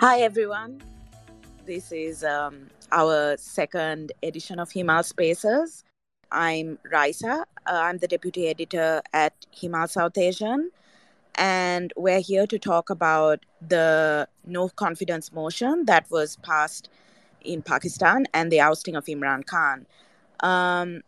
Hi, everyone. This is um, our second edition of Himal Spaces. I'm Raisa. Uh, I'm the deputy editor at Himal South Asian. And we're here to talk about the no confidence motion that was passed in Pakistan and the ousting of Imran Khan. Um,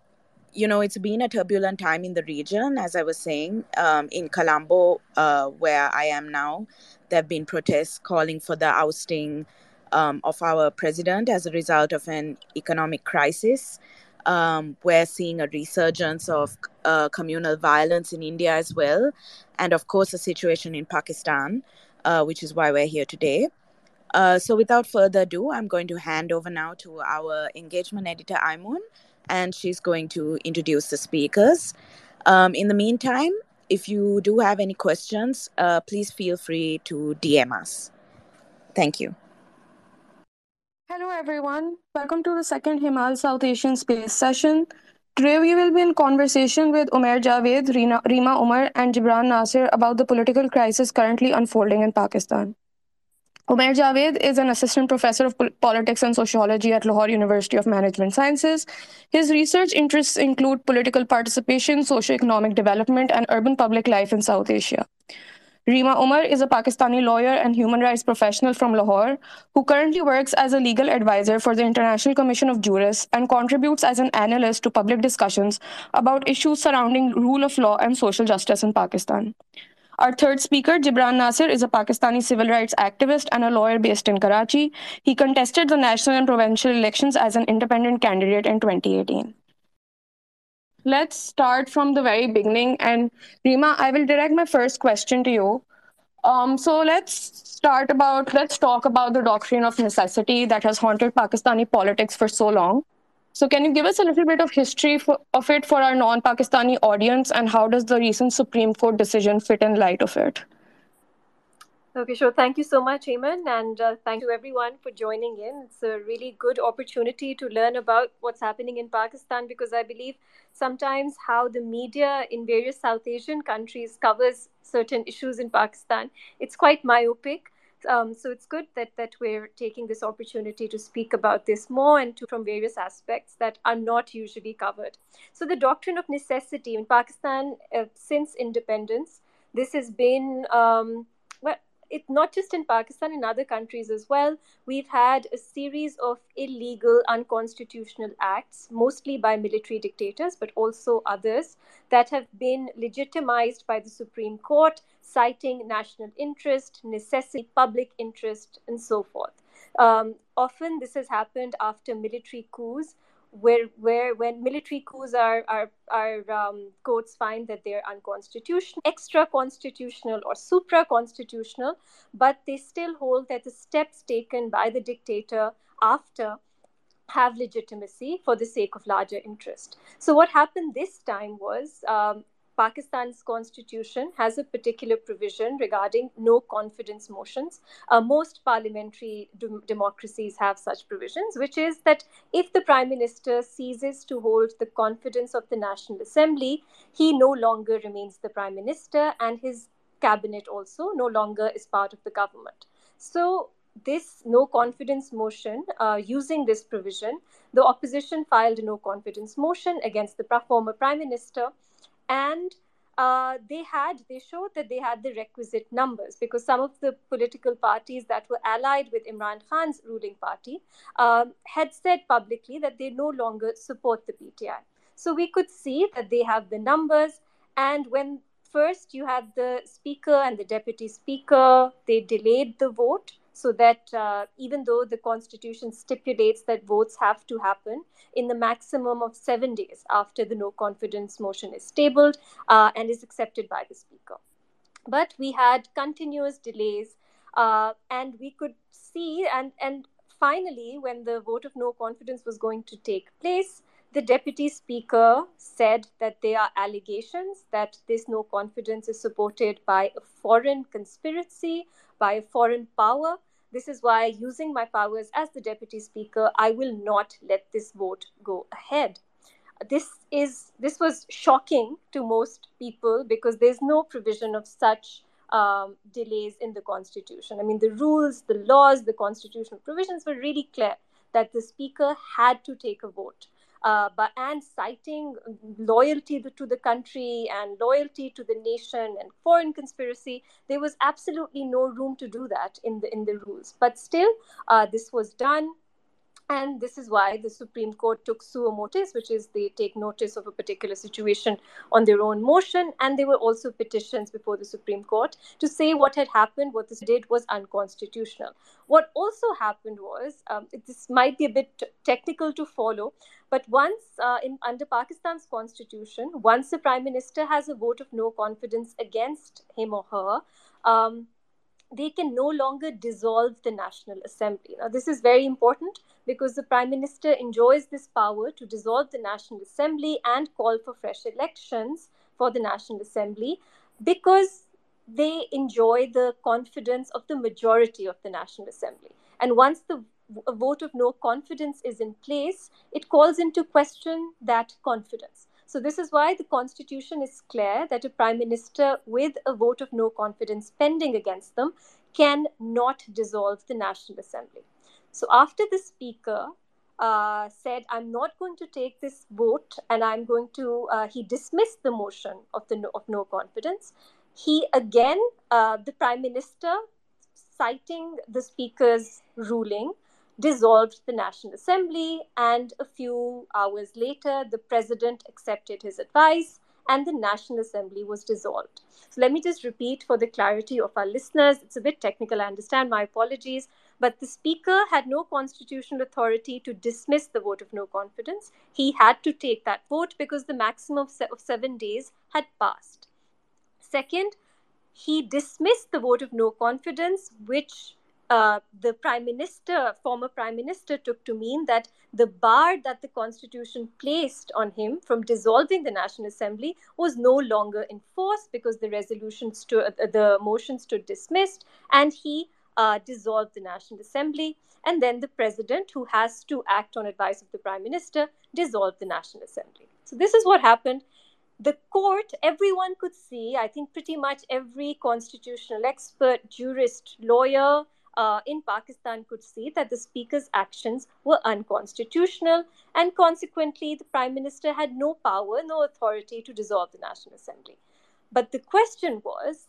you know, it's been a turbulent time in the region, as I was saying. Um, in Colombo, uh, where I am now, there have been protests calling for the ousting um, of our president as a result of an economic crisis. Um, we're seeing a resurgence of uh, communal violence in India as well, and of course, a situation in Pakistan, uh, which is why we're here today. Uh, so, without further ado, I'm going to hand over now to our engagement editor, Aimun and she's going to introduce the speakers. Um, in the meantime, if you do have any questions, uh, please feel free to DM us. Thank you. Hello, everyone. Welcome to the second Himal South Asian Space Session. Today, we will be in conversation with Umair Javed, Reema Omer, and Jibran Nasir about the political crisis currently unfolding in Pakistan. Umair Javed is an assistant professor of politics and sociology at Lahore University of Management Sciences. His research interests include political participation, socio-economic development, and urban public life in South Asia. Reema Omer is a Pakistani lawyer and human rights professional from Lahore who currently works as a legal advisor for the International Commission of Jurists and contributes as an analyst to public discussions about issues surrounding rule of law and social justice in Pakistan. Our third speaker, Jibran Nasir, is a Pakistani civil rights activist and a lawyer based in Karachi. He contested the national and provincial elections as an independent candidate in 2018. Let's start from the very beginning. And Reema, I will direct my first question to you. Um, so let's start about, let's talk about the doctrine of necessity that has haunted Pakistani politics for so long. So, can you give us a little bit of history for, of it for our non Pakistani audience, and how does the recent Supreme Court decision fit in light of it? Okay, sure. Thank you so much, Eamon, and uh, thank you everyone for joining in. It's a really good opportunity to learn about what's happening in Pakistan because I believe sometimes how the media in various South Asian countries covers certain issues in Pakistan, it's quite myopic um, so it's good that that we're taking this opportunity to speak about this more and to, from various aspects that are not usually covered. So the doctrine of necessity in Pakistan uh, since independence, this has been um, it not just in Pakistan, in other countries as well. We've had a series of illegal, unconstitutional acts, mostly by military dictators, but also others, that have been legitimized by the Supreme Court, citing national interest, necessity, public interest, and so forth. Um, often this has happened after military coups where where when military coups are are, are um, courts find that they're unconstitutional, extra constitutional or supra constitutional, but they still hold that the steps taken by the dictator after have legitimacy for the sake of larger interest. So what happened this time was um, Pakistan's constitution has a particular provision regarding no confidence motions. Uh, most parliamentary democracies have such provisions, which is that if the prime minister ceases to hold the confidence of the National Assembly, he no longer remains the prime minister, and his cabinet also no longer is part of the government. So, this no confidence motion, uh, using this provision, the opposition filed a no confidence motion against the former prime minister and uh, they had they showed that they had the requisite numbers because some of the political parties that were allied with Imran Khan's ruling party um, had said publicly that they no longer support the PTI. So we could see that they have the numbers, and when first you had the speaker and the deputy speaker, they delayed the vote so that uh, even though the constitution stipulates that votes have to happen in the maximum of seven days after the no confidence motion is tabled uh, and is accepted by the speaker. But we had continuous delays, uh, and we could see, and, and finally, when the vote of no confidence was going to take place, the deputy speaker said that there are allegations that this no confidence is supported by a foreign conspiracy, by a foreign power. This is why, using my powers as the deputy speaker, I will not let this vote go ahead. This is this was shocking to most people because there's no provision of such um, delays in the constitution. I mean, the rules, the laws, the constitutional provisions were really clear that the speaker had to take a vote. Uh, but and citing loyalty to the country and loyalty to the nation and foreign conspiracy, there was absolutely no room to do that in the in the rules. But still, uh, this was done. And this is why the Supreme Court took suo motus, which is they take notice of a particular situation on their own motion. And there were also petitions before the Supreme Court to say what had happened, what this did was unconstitutional. What also happened was, um, this might be a bit technical to follow, but once uh, in under Pakistan's constitution, once the prime minister has a vote of no confidence against him or her, um, they can no longer dissolve the National Assembly. Now, this is very important because the Prime Minister enjoys this power to dissolve the National Assembly and call for fresh elections for the National Assembly because they enjoy the confidence of the majority of the National Assembly. And once the vote of no confidence is in place, it calls into question that confidence. So, this is why the constitution is clear that a prime minister with a vote of no confidence pending against them can not dissolve the National Assembly. So, after the speaker uh, said, I'm not going to take this vote and I'm going to, uh, he dismissed the motion of, the no, of no confidence. He again, uh, the prime minister, citing the speaker's ruling, dissolved the National Assembly, and a few hours later, the president accepted his advice and the National Assembly was dissolved. So, let me just repeat for the clarity of our listeners. It's a bit technical, I understand, my apologies. But the Speaker had no constitutional authority to dismiss the vote of no confidence. He had to take that vote because the maximum of seven days had passed. Second, he dismissed the vote of no confidence, which uh, the prime minister, former prime minister, took to mean that the bar that the constitution placed on him from dissolving the National Assembly was no longer in force because the resolution stood, uh, the motion stood dismissed, and he uh, dissolved the National Assembly. And then the president, who has to act on advice of the prime minister, dissolved the National Assembly. So this is what happened the court, everyone could see, I think pretty much every constitutional expert, jurist, lawyer, uh, in Pakistan could see that the speaker's actions were unconstitutional, and consequently, the prime minister had no power, no authority to dissolve the National Assembly. But the question was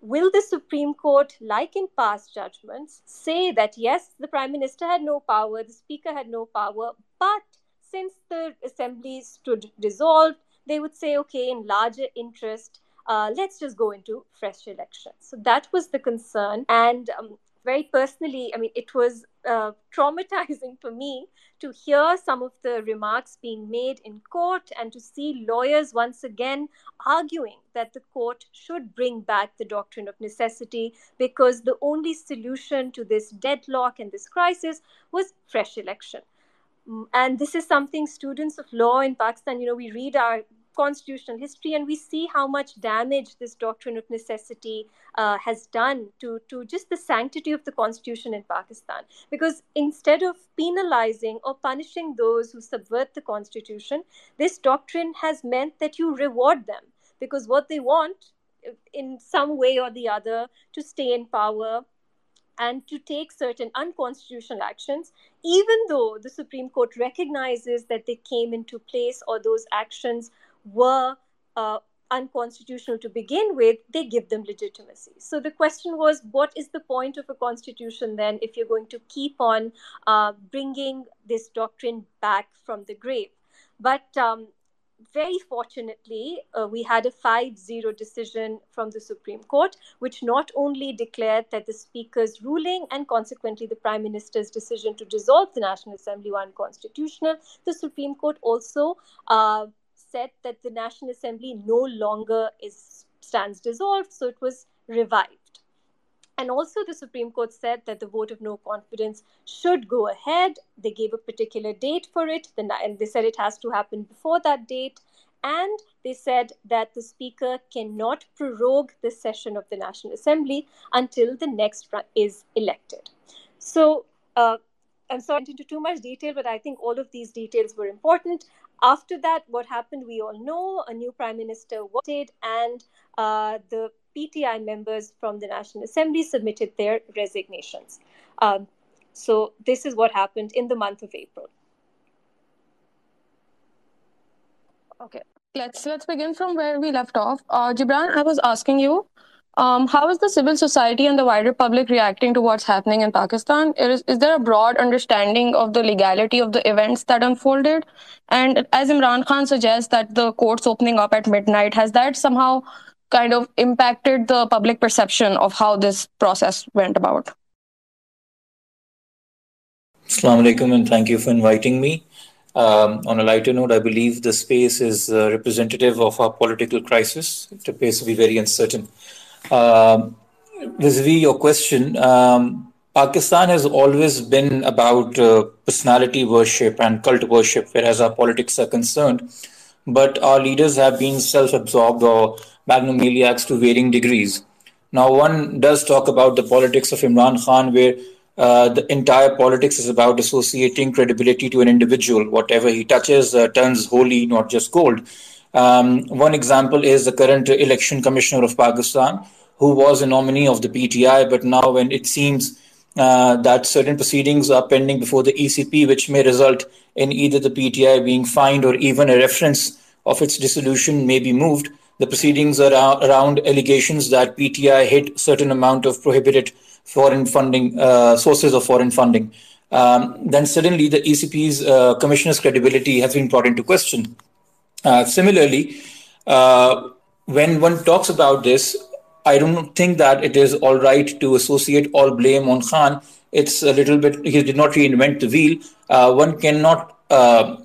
will the Supreme Court, like in past judgments, say that yes, the prime minister had no power, the speaker had no power, but since the assembly stood dissolved, they would say, okay, in larger interest, uh, let's just go into fresh elections. So that was the concern. And um, very personally, I mean, it was uh, traumatizing for me to hear some of the remarks being made in court and to see lawyers once again arguing that the court should bring back the doctrine of necessity because the only solution to this deadlock and this crisis was fresh election. Mm, and this is something students of law in Pakistan, you know, we read our constitutional history, and we see how much damage this doctrine of necessity uh, has done to, to just the sanctity of the constitution in Pakistan. Because instead of penalizing or punishing those who subvert the constitution, this doctrine has meant that you reward them because what they want, in some way or the other, to stay in power and to take certain unconstitutional actions, even though the Supreme Court recognizes that they came into place or those actions were uh, unconstitutional to begin with, they give them legitimacy. So the question was, what is the point of a constitution then if you're going to keep on uh, bringing this doctrine back from the grave? But um, very fortunately, uh, we had a 5 0 decision from the Supreme Court, which not only declared that the Speaker's ruling and consequently the Prime Minister's decision to dissolve the National Assembly were unconstitutional, the Supreme Court also uh, said that the National Assembly no longer is stands dissolved, so it was revived. And also, the Supreme Court said that the vote of no confidence should go ahead. They gave a particular date for it, and they said it has to happen before that date. And they said that the Speaker cannot prorogue the session of the National Assembly until the next is elected. So, uh, I'm sorry into too much detail, but I think all of these details were important. After that, what happened, we all know. A new prime minister was and uh, the PTI members from the National Assembly submitted their resignations. Um, so this is what happened in the month of April. Okay, let's let's begin from where we left off. Uh, Jibran, I was asking you, um, how is the civil society and the wider public reacting to what's happening in Pakistan? Is, is there a broad understanding of the legality of the events that unfolded? And as Imran Khan suggests that the courts opening up at midnight, has that somehow kind of impacted the public perception of how this process went about? Assalamu alaikum and thank you for inviting me. Um, on a lighter note, I believe the space is uh, representative of our political crisis. It appears to be very uncertain. Um, vis-a-vis your question, um, Pakistan has always been about uh, personality worship and cult worship, whereas our politics are concerned. But our leaders have been self-absorbed or magnumaniacs to varying degrees. Now, one does talk about the politics of Imran Khan, where uh, the entire politics is about associating credibility to an individual. Whatever he touches uh, turns holy, not just gold. Um, one example is the current election commissioner of Pakistan, who was a nominee of the PTI, but now when it seems uh, that certain proceedings are pending before the ECP, which may result in either the PTI being fined or even a reference of its dissolution may be moved. The proceedings are around allegations that PTI hit certain amount of prohibited foreign funding uh, sources of foreign funding, um, then suddenly the ECP's uh, commissioner's credibility has been brought into question. Uh, similarly, uh, when one talks about this, I don't think that it is all right to associate all blame on Khan. It's a little bit, he did not reinvent the wheel. Uh, one cannot uh,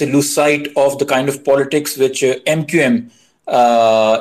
lose sight of the kind of politics which MQM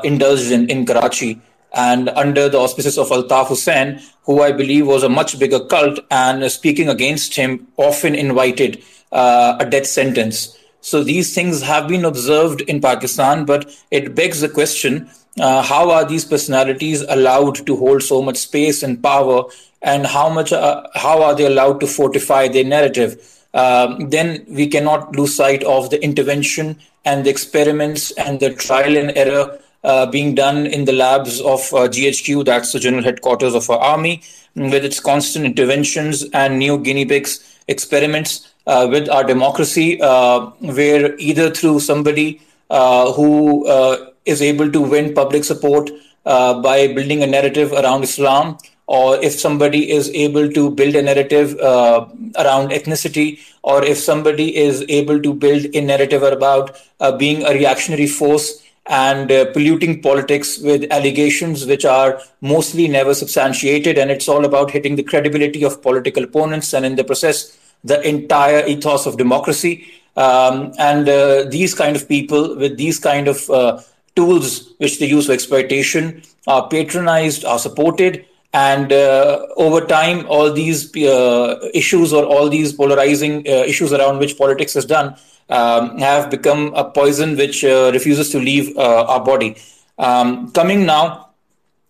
indulged in in Karachi and under the auspices of Altaf Hussain, who I believe was a much bigger cult, and speaking against him often invited uh, a death sentence. So these things have been observed in Pakistan, but it begs the question uh, how are these personalities allowed to hold so much space and power, and how much uh, how are they allowed to fortify their narrative? Um, then we cannot lose sight of the intervention and the experiments and the trial and error uh, being done in the labs of uh, GHQ, that's the general headquarters of our army, with its constant interventions and new guinea pigs experiments with our democracy, uh, where either through somebody uh, who uh, is able to win public support by building a narrative around Islam, or if somebody is able to build a narrative around ethnicity, or if somebody is able to build a narrative about being a reactionary force and uh, polluting politics with allegations which are mostly never substantiated. And it's all about hitting the credibility of political opponents and, in the process, the entire ethos of democracy. Um, and uh, these kind of people with these kind of uh, tools which they use for exploitation are patronized, are supported. And uh, over time, all these uh, issues or all these polarizing uh, issues around which politics is done um, have become a poison which uh, refuses to leave our body. Um, coming now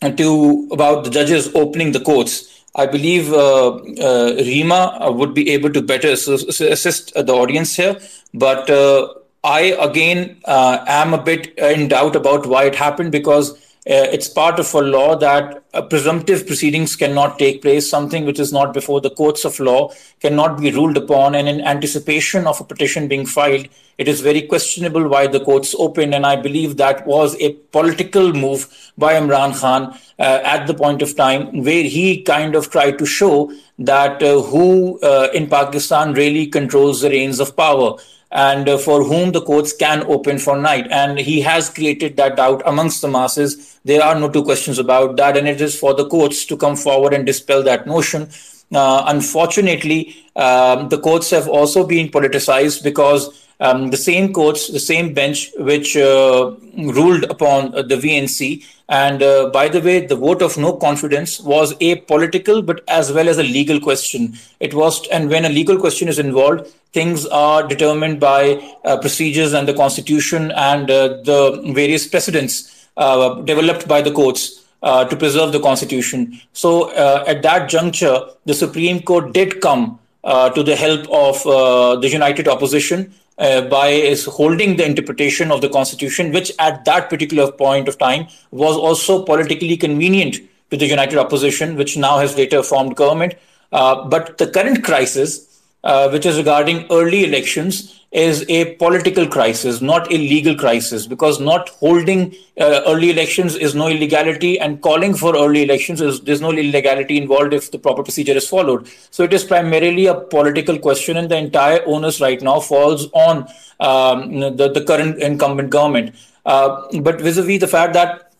to about the judges opening the courts, I believe uh, uh Reema uh, would be able to better assist the audience here. But uh, I again am a bit in doubt about why it happened because uh, it's part of a law that uh, presumptive proceedings cannot take place. Something which is not before the courts of law cannot be ruled upon. And in anticipation of a petition being filed, it is very questionable why the courts opened. And I believe that was a political move by Imran Khan uh, at the point of time where he kind of tried to show that uh, who uh, in Pakistan really controls the reins of power and uh, for whom the courts can open for night. And he has created that doubt amongst the masses. There are no two questions about that. And it is for the courts to come forward and dispel that notion. Uh, unfortunately, um, the courts have also been politicized because um, the same courts, the same bench which uh, ruled upon uh, the VNC. And uh, by the way, the vote of no confidence was a political but as well as a legal question. It was, and when a legal question is involved, things are determined by uh, procedures and the constitution and uh, the various precedents uh, developed by the courts. to preserve the constitution. So, at that juncture, the Supreme Court did come to the help of the united opposition uh, by is holding the interpretation of the constitution, which at that particular point of time was also politically convenient to the united opposition, which now has later formed government. Uh, but the current crisis uh, which is regarding early elections, is a political crisis, not a legal crisis, because not holding uh, early elections is no illegality, and calling for early elections is there's no illegality involved if the proper procedure is followed. So it is primarily a political question, and the entire onus right now falls on um, the, the current incumbent government. Uh, but vis-a-vis the fact that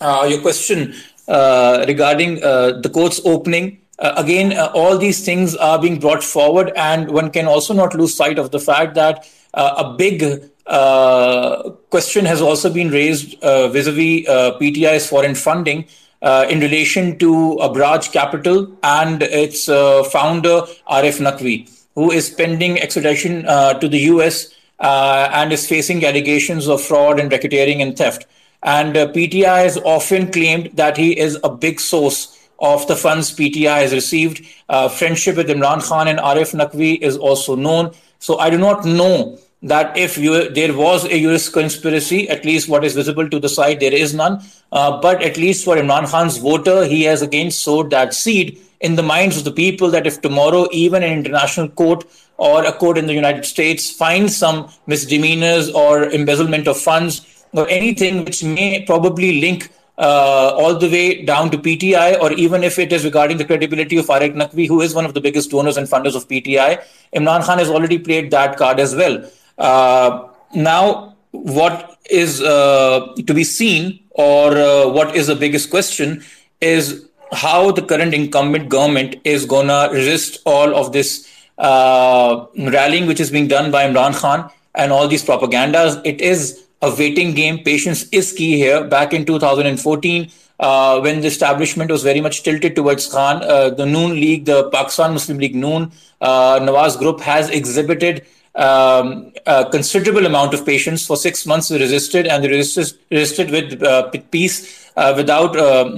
uh, your question uh, regarding uh, the court's opening uh, again, uh, all these things are being brought forward, and one can also not lose sight of the fact that uh, a big uh, question has also been raised uh, vis-a-vis uh, PTI's foreign funding in relation to Abraj Capital and its founder Arif Naqvi, who is pending extradition to the US and is facing allegations of fraud and racketeering and theft. And PTI has often claimed that he is a big source of the funds PTI has received. Uh, friendship with Imran Khan and Arif Naqvi is also known. So I do not know that if you, there was a US conspiracy, at least what is visible to the side, there is none. Uh, but at least for Imran Khan's voter, he has again sowed that seed in the minds of the people that if tomorrow even an international court or a court in the United States finds some misdemeanors or embezzlement of funds or anything which may probably link uh, all the way down to PTI, or even if it is regarding the credibility of Arif Naqvi, who is one of the biggest donors and funders of PTI, Imran Khan has already played that card as well. Uh, now, what is uh, to be seen, or uh, what is the biggest question, is how the current incumbent government is going to resist all of this uh, rallying which is being done by Imran Khan and all these propagandas. It is a waiting game. Patience is key here. Back in 2014, uh, when the establishment was very much tilted towards Khan, uh, the Noon League, the Pakistan Muslim League Noon, uh, Nawaz Group has exhibited um, a considerable amount of patience. For six months, they resisted and they resisted, resisted with uh, peace uh, without uh,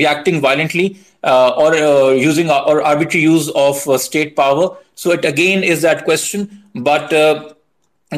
reacting violently. or using or arbitrary use of state power. So it again is that question. But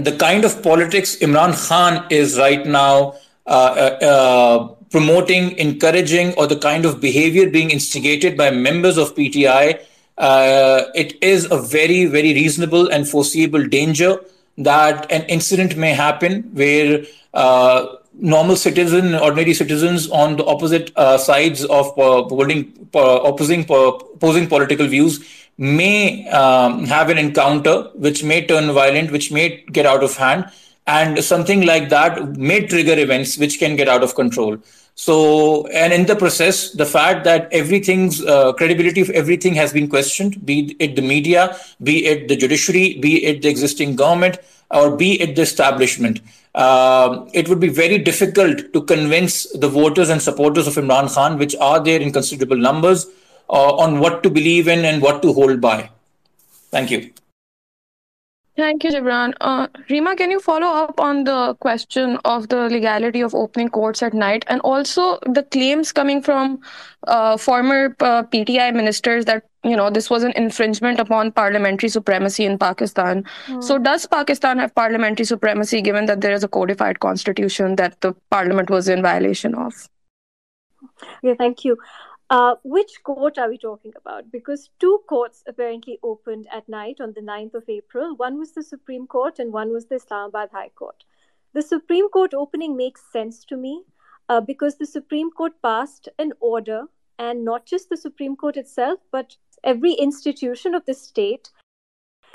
the kind of politics Imran Khan is right now uh, uh, uh, promoting, encouraging, or the kind of behavior being instigated by members of PTI, uh, it is a very, very reasonable and foreseeable danger that an incident may happen where uh, normal citizen, ordinary citizens on the opposite uh, sides of holding, opposing, opposing political views may um, have an encounter which may turn violent, which may get out of hand, and something like that may trigger events which can get out of control. So, and in the process, the fact that everything's uh, credibility of everything has been questioned, be it the media, be it the judiciary, be it the existing government, or be it the establishment. Uh, it would be very difficult to convince the voters and supporters of Imran Khan, which are there in considerable numbers, on what to believe in and what to hold by. Thank you. Thank you, Jibran. Uh, Reema, can you follow up on the question of the legality of opening courts at night and also the claims coming from uh, former uh, PTI ministers that you know this was an infringement upon parliamentary supremacy in Pakistan. Mm. So, does Pakistan have parliamentary supremacy given that there is a codified constitution that the parliament was in violation of? Yeah, thank you. Uh, which court are we talking about? Because two courts apparently opened at night on the 9th of April. One was the Supreme Court and one was the Islamabad High Court. The Supreme Court opening makes sense to me uh, because the Supreme Court passed an order, and not just the Supreme Court itself, but every institution of the state.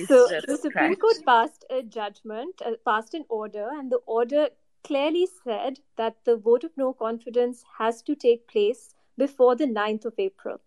So the Supreme Court passed a judgment, uh, passed an order, and the order clearly said that the vote of no confidence has to take place before the 9th of April.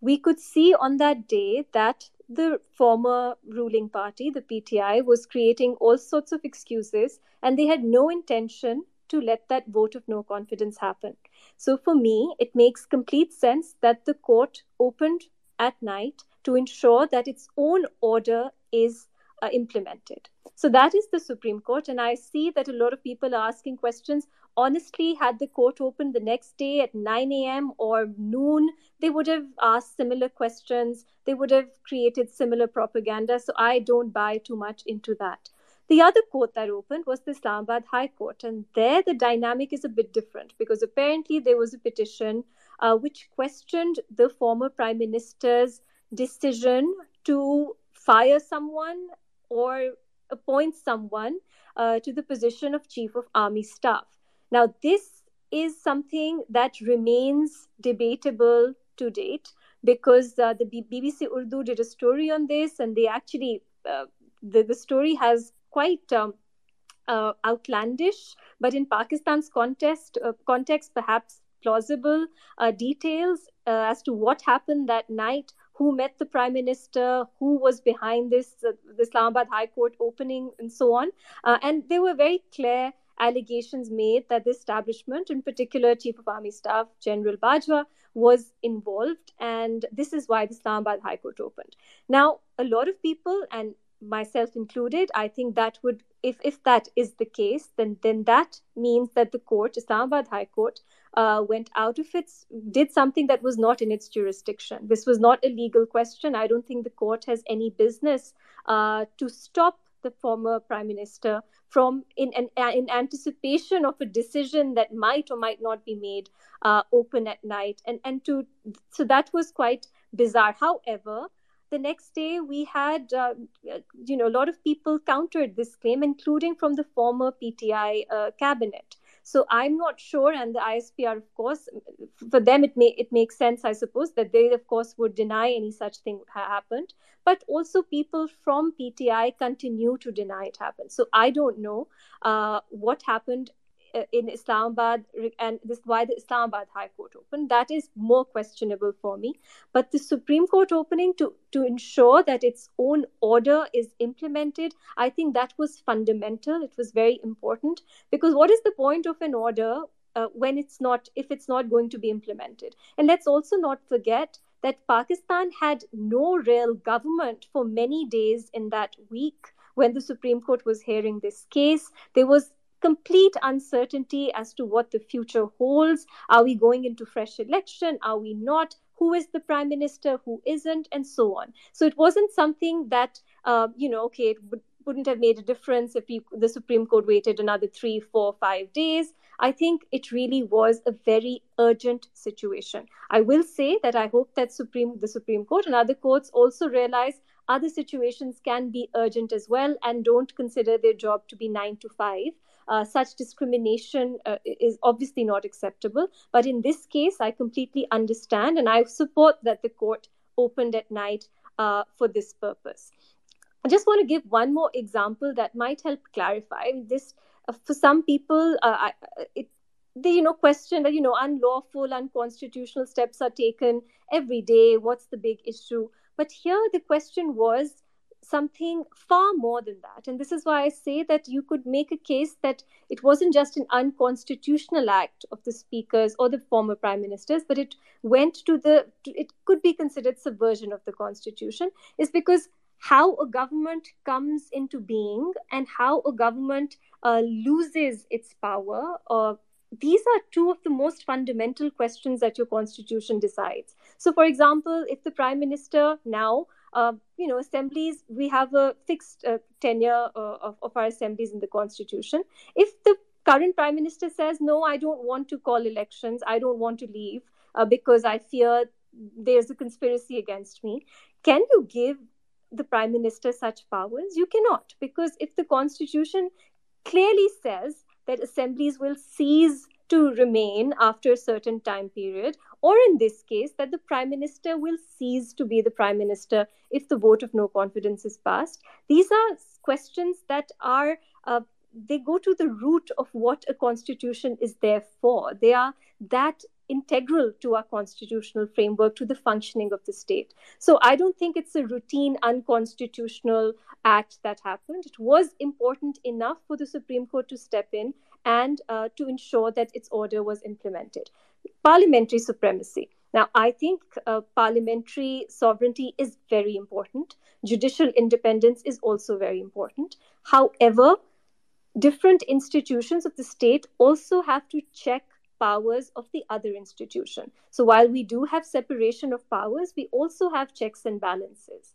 We could see on that day that the former ruling party, the PTI, was creating all sorts of excuses and they had no intention to let that vote of no confidence happen. So for me, it makes complete sense that the court opened at night to ensure that its own order is uh, implemented. So that is the Supreme Court. And I see that a lot of people are asking questions honestly, had the court opened the next day at 9 a.m. or noon, they would have asked similar questions. They would have created similar propaganda. So I don't buy too much into that. The other court that opened was the Islamabad High Court, and there the dynamic is a bit different because apparently there was a petition uh, which questioned the former prime minister's decision to fire someone or appoint someone uh, to the position of chief of army staff. Now, this is something that remains debatable to date because uh, the BBC Urdu did a story on this, and they actually uh, the the story has quite um, uh, outlandish, but in Pakistan's context, uh, context perhaps plausible uh, details uh, as to what happened that night, who met the prime minister, who was behind this, the Islamabad High Court opening, and so on. And they were very clear allegations made that the establishment, in particular Chief of Army Staff General Bajwa, was involved, and this is why the Islamabad High Court opened. Now, a lot of people, and myself included, I think that would, if if that is the case, then then that means that the court, Islamabad High Court, uh, went out of its, did something that was not in its jurisdiction. This was not a legal question. I don't think the court has any business uh, to stop the former prime minister from in, in, in anticipation of a decision that might or might not be made uh, open at night. And and to so that was quite bizarre. However the next day we had uh, you know a lot of people countered this claim including from the former pti uh, cabinet so i'm not sure and the ispr of course for them it may it makes sense i suppose that they of course would deny any such thing happened. But also people from pti continue to deny it happened. So i don't know uh, what happened in Islamabad, and this why the Islamabad High Court opened. That is more questionable for me. But the Supreme Court opening to to ensure that its own order is implemented, I think that was fundamental. It was very important because what is the point of an order uh, when it's not if it's not going to be implemented? And let's also not forget that Pakistan had no real government for many days in that week when the Supreme Court was hearing this case. There was complete uncertainty as to what the future holds. Are we going into fresh election? Are we not? Who is the prime minister? Who isn't? And so on. So it wasn't something that, uh, you know, okay, it would, wouldn't have made a difference if you, the Supreme Court waited another three, four, five days. I think it really was a very urgent situation. I will say that I hope that Supreme, the Supreme Court and other courts also realize other situations can be urgent as well and don't consider their job to be nine to five. Uh, such discrimination uh, is obviously not acceptable. But in this case, I completely understand and I support that the court opened at night uh, for this purpose. I just want to give one more example that might help clarify this. Uh, for some people, uh, it, they you know question that you know unlawful, unconstitutional steps are taken every day. What's the big issue? But here the question was something far more than that. And this is why I say that you could make a case that it wasn't just an unconstitutional act of the speakers or the former prime ministers, but it went to the, it could be considered subversion of the constitution, is because how a government comes into being and how a government uh, loses its power or these are two of the most fundamental questions that your constitution decides. So, for example, if the prime minister now uh, you know, assemblies, we have a fixed uh, tenure uh, of, of our assemblies in the constitution. If the current prime minister says, no, I don't want to call elections, I don't want to leave uh, because I fear there's a conspiracy against me, can you give the prime minister such powers? You cannot, because if the constitution clearly says that assemblies will cease to remain after a certain time period, or in this case, that the prime minister will cease to be the prime minister if the vote of no confidence is passed. These are questions that are. Uh, they go to the root of what a constitution is there for. They are that integral to our constitutional framework, to the functioning of the state. So I don't think it's a routine unconstitutional act that happened. It was important enough for the Supreme Court to step in and uh, to ensure that its order was implemented. Parliamentary supremacy. Now, I think uh, parliamentary sovereignty is very important. Judicial independence is also very important. However, different institutions of the state also have to check powers of the other institution. So while we do have separation of powers, we also have checks and balances.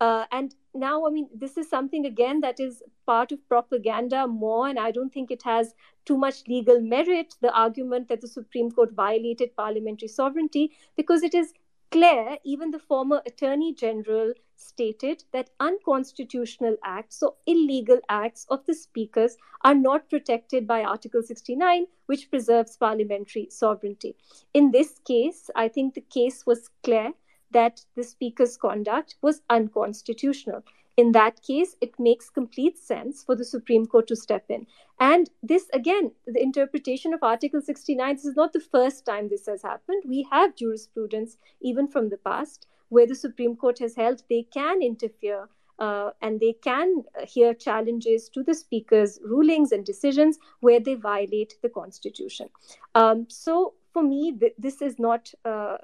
Uh, and now, I mean, this is something again that is part of propaganda more, and I don't think it has too much legal merit, the argument that the Supreme Court violated parliamentary sovereignty, because it is clear, even the former Attorney General stated that unconstitutional acts or illegal acts of the speakers are not protected by Article 69, which preserves parliamentary sovereignty. In this case, I think the case was clear that the speaker's conduct was unconstitutional. In that case, it makes complete sense for the Supreme Court to step in. And this, again, the interpretation of Article 69, this is not the first time this has happened. We have jurisprudence, even from the past, where the Supreme Court has held they can interfere uh, and they can hear challenges to the speaker's rulings and decisions where they violate the Constitution. Um, so, for me, th- this is not uh,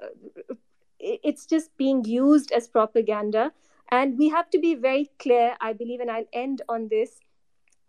it's just being used as propaganda. And we have to be very clear, I believe, and I'll end on this,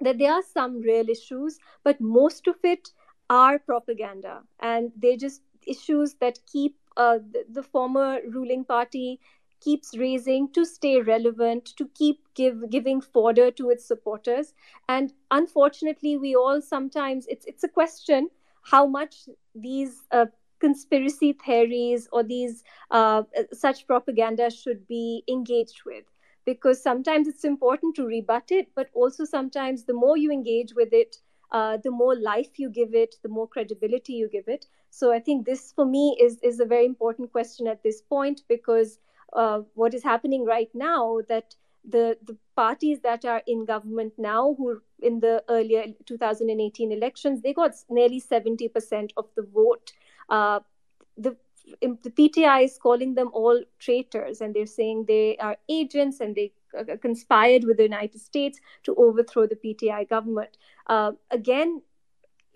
that there are some real issues, but most of it are propaganda. And they're just issues that keep uh, the, the former ruling party keeps raising to stay relevant, to keep give, giving fodder to its supporters. And unfortunately, we all sometimes, it's, it's a question how much these uh, conspiracy theories or these uh, such propaganda should be engaged with. Because sometimes it's important to rebut it but also sometimes the more you engage with it uh, the more life you give it the more credibility you give it. So i think this for me is is a very important question at this point because uh, what is happening right now that the the parties that are in government now who in the earlier 2018 elections they got nearly 70% of the vote uh, the the PTI is calling them all traitors, and they're saying they are agents and they uh, conspired with the United States to overthrow the PTI government. Uh, again,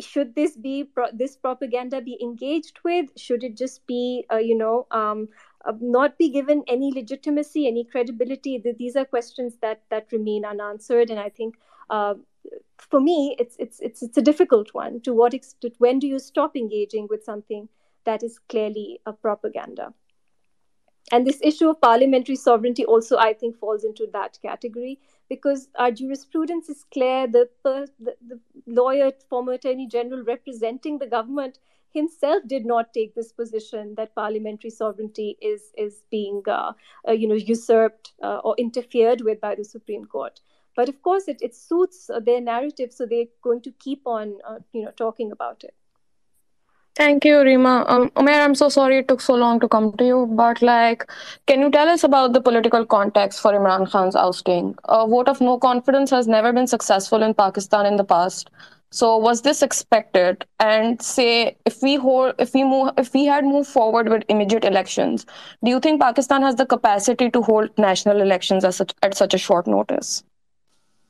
should this be this propaganda be engaged with? Should it just be, uh, you know, um, uh, not be given any legitimacy, any credibility? These are questions that that remain unanswered, and I think uh, for me, it's it's it's it's a difficult one. To what extent? When do you stop engaging with something that is clearly a propaganda? And this issue of parliamentary sovereignty also, I think, falls into that category because our jurisprudence is clear. The, the, the lawyer, former attorney general representing the government himself did not take this position that parliamentary sovereignty is is being uh, uh, you know usurped uh, or interfered with by the Supreme Court. But of course, it, it suits uh, their narrative, so they're going to keep on, uh, you know, talking about it. Thank you, Reema. Um, Umair, I'm so sorry it took so long to come to you, but like, can you tell us about the political context for Imran Khan's ousting? A vote of no confidence has never been successful in Pakistan in the past. So was this expected? And say if we hold, if we move, if we had moved forward with immediate elections, do you think Pakistan has the capacity to hold national elections at such, at such a short notice?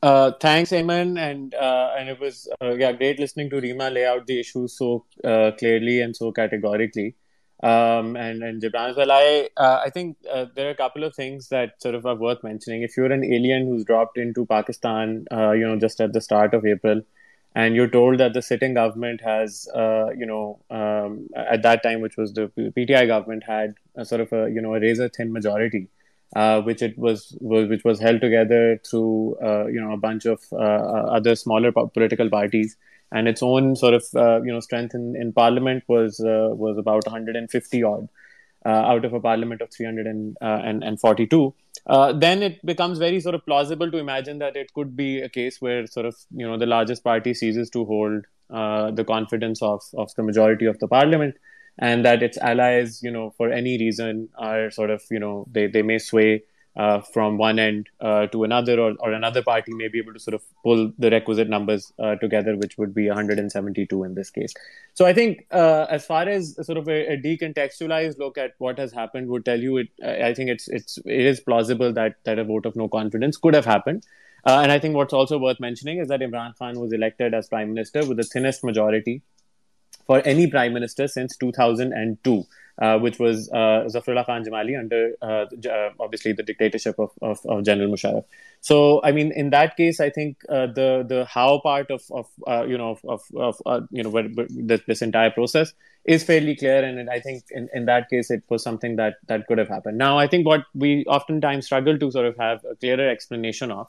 Uh, thanks, Eamon, and uh, and it was uh, yeah great listening to Reema lay out the issues so uh, clearly and so categorically. Um, and and Jibran as well. I uh, I think uh, there are a couple of things that sort of are worth mentioning. If you're an alien who's dropped into Pakistan, you know, just at the start of April, and you're told that the sitting government has, you know, um, at that time, which was the PTI government, had a sort of a you know a razor thin majority uh, which it was, was, which was held together through uh, you know a bunch of uh, other smaller po- political parties. And its own sort of uh, you know strength in, in parliament was uh, was about 150 odd out of a parliament of 342 then it becomes very sort of plausible to imagine that it could be a case where sort of you know the largest party ceases to hold the confidence of of the majority of the parliament and that its allies, you know, for any reason are sort of, you know, they, they may sway uh, from one end uh, to another, or, or another party may be able to sort of pull the requisite numbers uh, together, which would be 172 in this case. So I think, uh, as far as sort of a, a, decontextualized look at what has happened would tell you, it, I think it's it's it is plausible that that a vote of no confidence could have happened. Uh, and I think what's also worth mentioning is that Imran Khan was elected as prime minister with the thinnest majority for any prime minister since 2002 uh, which was uh, Zafrullah Khan Jamali under uh, uh, obviously the dictatorship of, of, of, General Musharraf. So, I mean, in that case, I think uh, the the how part of of uh, you know of of, you know this, this entire process is fairly clear, and I think in, in that case it was something that that could have happened. Now, I think what we oftentimes struggle to sort of have a clearer explanation of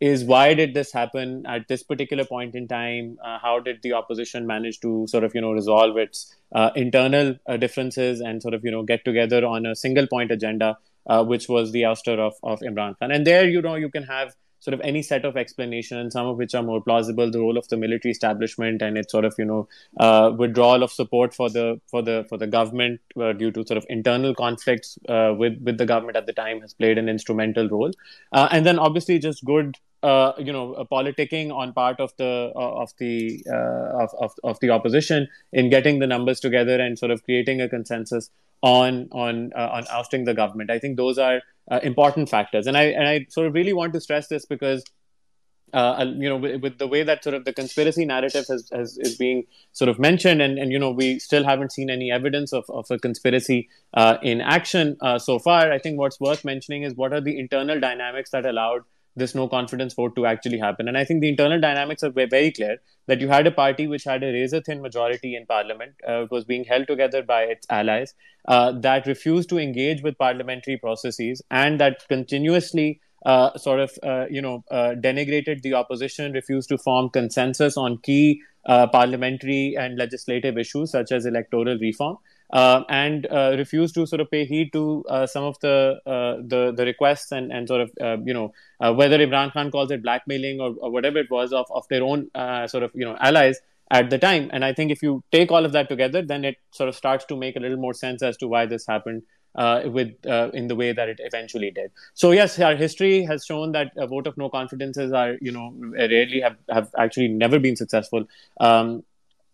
is why did this happen at this particular point in time? Uh, how did the opposition manage to sort of you know resolve its uh, internal uh, differences and sort of you know get together on a single point agenda, uh, which was the ouster of of Imran Khan? And there you know you can have sort of any set of explanations, some of which are more plausible. The role of the military establishment and its sort of you know uh, withdrawal of support for the for the for the government uh, due to sort of internal conflicts uh, with with the government at the time has played an instrumental role, uh, and then obviously just good. Uh, you know, politicking on part of the uh, of the of, of of the opposition in getting the numbers together and sort of creating a consensus on on on ousting the government. I think those are uh, important factors. And I and I sort of really want to stress this because. Uh, you know, with, with, the way that sort of the conspiracy narrative has, has, is being sort of mentioned, and, and you know, we still haven't seen any evidence of, of a conspiracy uh, in action uh, so far. I think what's worth mentioning is what are the internal dynamics that allowed this no confidence vote to actually happen. And I think the internal dynamics are very clear that you had a party which had a razor thin majority in parliament, uh, was being held together by its allies, uh, that refused to engage with parliamentary processes, and that continuously. Uh, sort of, uh, you know, uh, denigrated the opposition, refused to form consensus on key uh, parliamentary and legislative issues such as electoral reform and uh, refuse to sort of pay heed to uh, some of the, uh, the the requests and and sort of uh, you know uh, whether Imran Khan calls it blackmailing or, or whatever it was of of their own sort of you know allies at the time. And I think if you take all of that together, then it sort of starts to make a little more sense as to why this happened. with in the way that it eventually did. So yes, our history has shown that a vote of no confidences are you know rarely have have actually never been successful. Um, uh,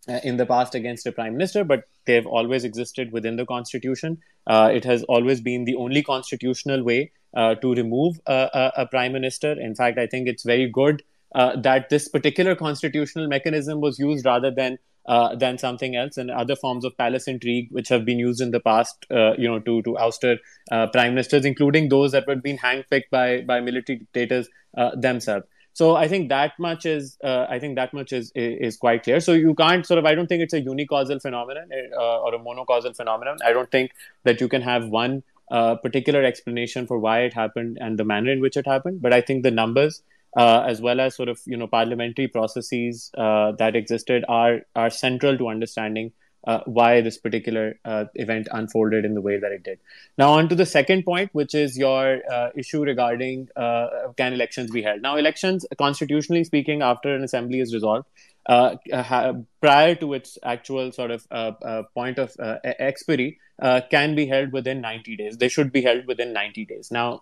in the past against a prime minister, but they've always existed within the constitution. Uh, it has always been the only constitutional way uh, to remove a, a, prime minister. In fact, I think it's very good uh, that this particular constitutional mechanism was used rather than uh, than something else and other forms of palace intrigue which have been used in the past uh, you know to to ouster uh, prime ministers including those that were being handpicked by by military dictators themselves so I think that much is uh, I think that much is, is quite clear. So you can't sort of I don't think it's a unicausal phenomenon uh, or a monocausal phenomenon. I don't think that you can have one uh, particular explanation for why it happened and the manner in which it happened. But I think the numbers uh, as well as sort of you know parliamentary processes uh, that existed are are central to understanding uh, why this particular uh, event unfolded in the way that it did. Now, on to the second point, which is your uh, issue regarding uh, can elections be held. Now, elections, constitutionally speaking, after an assembly is resolved, uh, ha- prior to its actual sort of uh, point of expiry, can be held within 90 days. They should be held within 90 days. Now,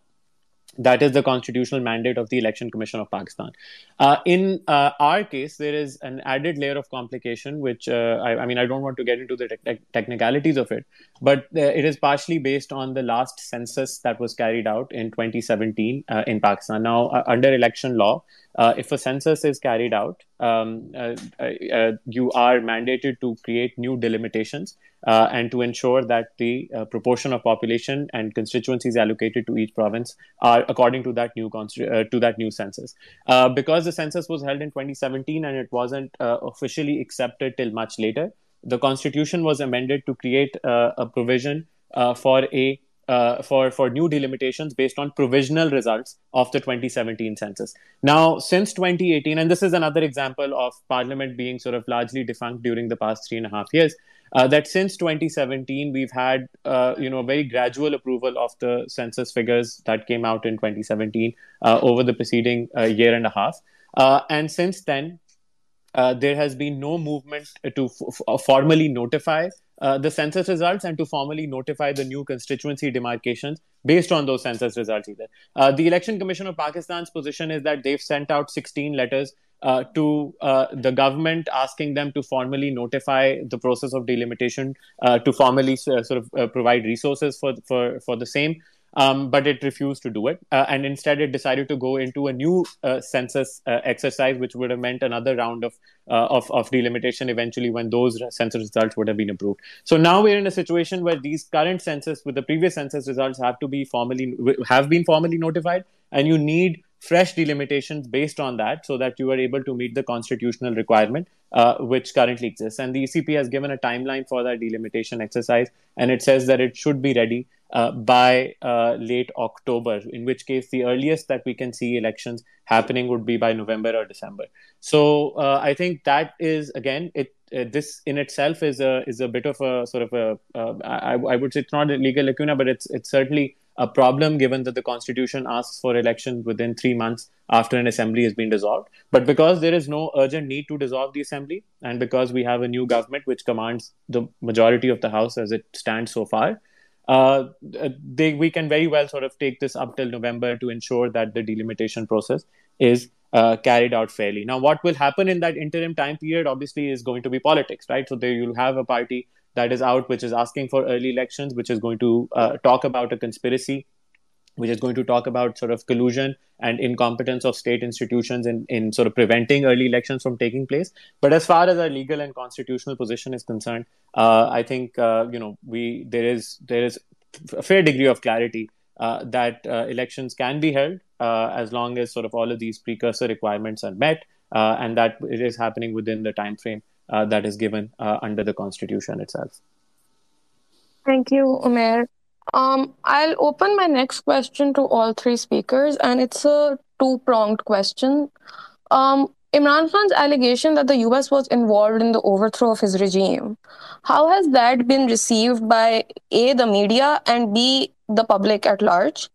that is the constitutional mandate of the Election Commission of Pakistan. Uh, in uh, our case, there is an added layer of complication, which uh, I, I, mean, I don't want to get into the te- technicalities of it, but uh, it is partially based on the last census that was carried out in 2017 uh, in Pakistan. Now, uh, under election law, if a census is carried out, um, you are mandated to create new delimitations uh, and to ensure that the uh, proportion of population and constituencies allocated to each province are according to that new uh, to that new census. Uh, because the census was held in 2017 and it wasn't uh, officially accepted till much later, the constitution was amended to create uh, a provision for a uh, for for new delimitations based on provisional results of the 2017 census. Now, since 2018, and this is another example of Parliament being sort of largely defunct during the past three and a half years. Uh, that since 2017 we've had uh, you know very gradual approval of the census figures that came out in 2017 uh, over the preceding uh, year and a half, uh, and since then there has been no movement to f- formally notify uh, the census results and to formally notify the new constituency demarcations based on those census results either. Uh, the Election Commission of Pakistan's position is that they've sent out 16 letters uh, to uh, the government asking them to formally notify the process of delimitation, uh, to formally sort of provide resources for, for, for the same. um, but it refused to do it. Uh, and instead, it decided to go into a new uh, census uh, exercise, which would have meant another round of, uh, of, of delimitation eventually when those census results would have been approved. So now we're in a situation where these current census with the previous census results have to be formally have been formally notified, and you need fresh delimitations based on that so that you are able to meet the constitutional requirement uh, which currently exists. And the ECP has given a timeline for that delimitation exercise, and it says that it should be ready uh, by uh, late October, in which case the earliest that we can see elections happening would be by November or December. So uh, I think that is again it. Uh, this in itself is a is a bit of a sort of a uh, I, I would say it's not a legal lacuna, but it's it's certainly a problem given that the constitution asks for elections within three months after an assembly has been dissolved. But because there is no urgent need to dissolve the assembly, and because we have a new government which commands the majority of the House as it stands so far, uh, they, we can very well sort of take this up till November to ensure that the delimitation process is uh, carried out fairly. Now, what will happen in that interim time period obviously is going to be politics, right? So there you'll have a party that is out, which is asking for early elections, which is going to uh, talk about a conspiracy, which is going to talk about sort of collusion and incompetence of state institutions in, in sort of preventing early elections from taking place. But as far as our legal and constitutional position is concerned, uh, I think uh, you know we there is there is a fair degree of clarity uh, that uh, elections can be held uh, as long as sort of all of these precursor requirements are met, and that it is happening within the time frame uh, that is given uh, under the constitution itself. Thank you, Umair. Um, I'll open my next question to all three speakers, and it's a two pronged question. Um, Imran Khan's allegation that the US was involved in the overthrow of his regime, how has that been received by A, the media, and B, the public at large?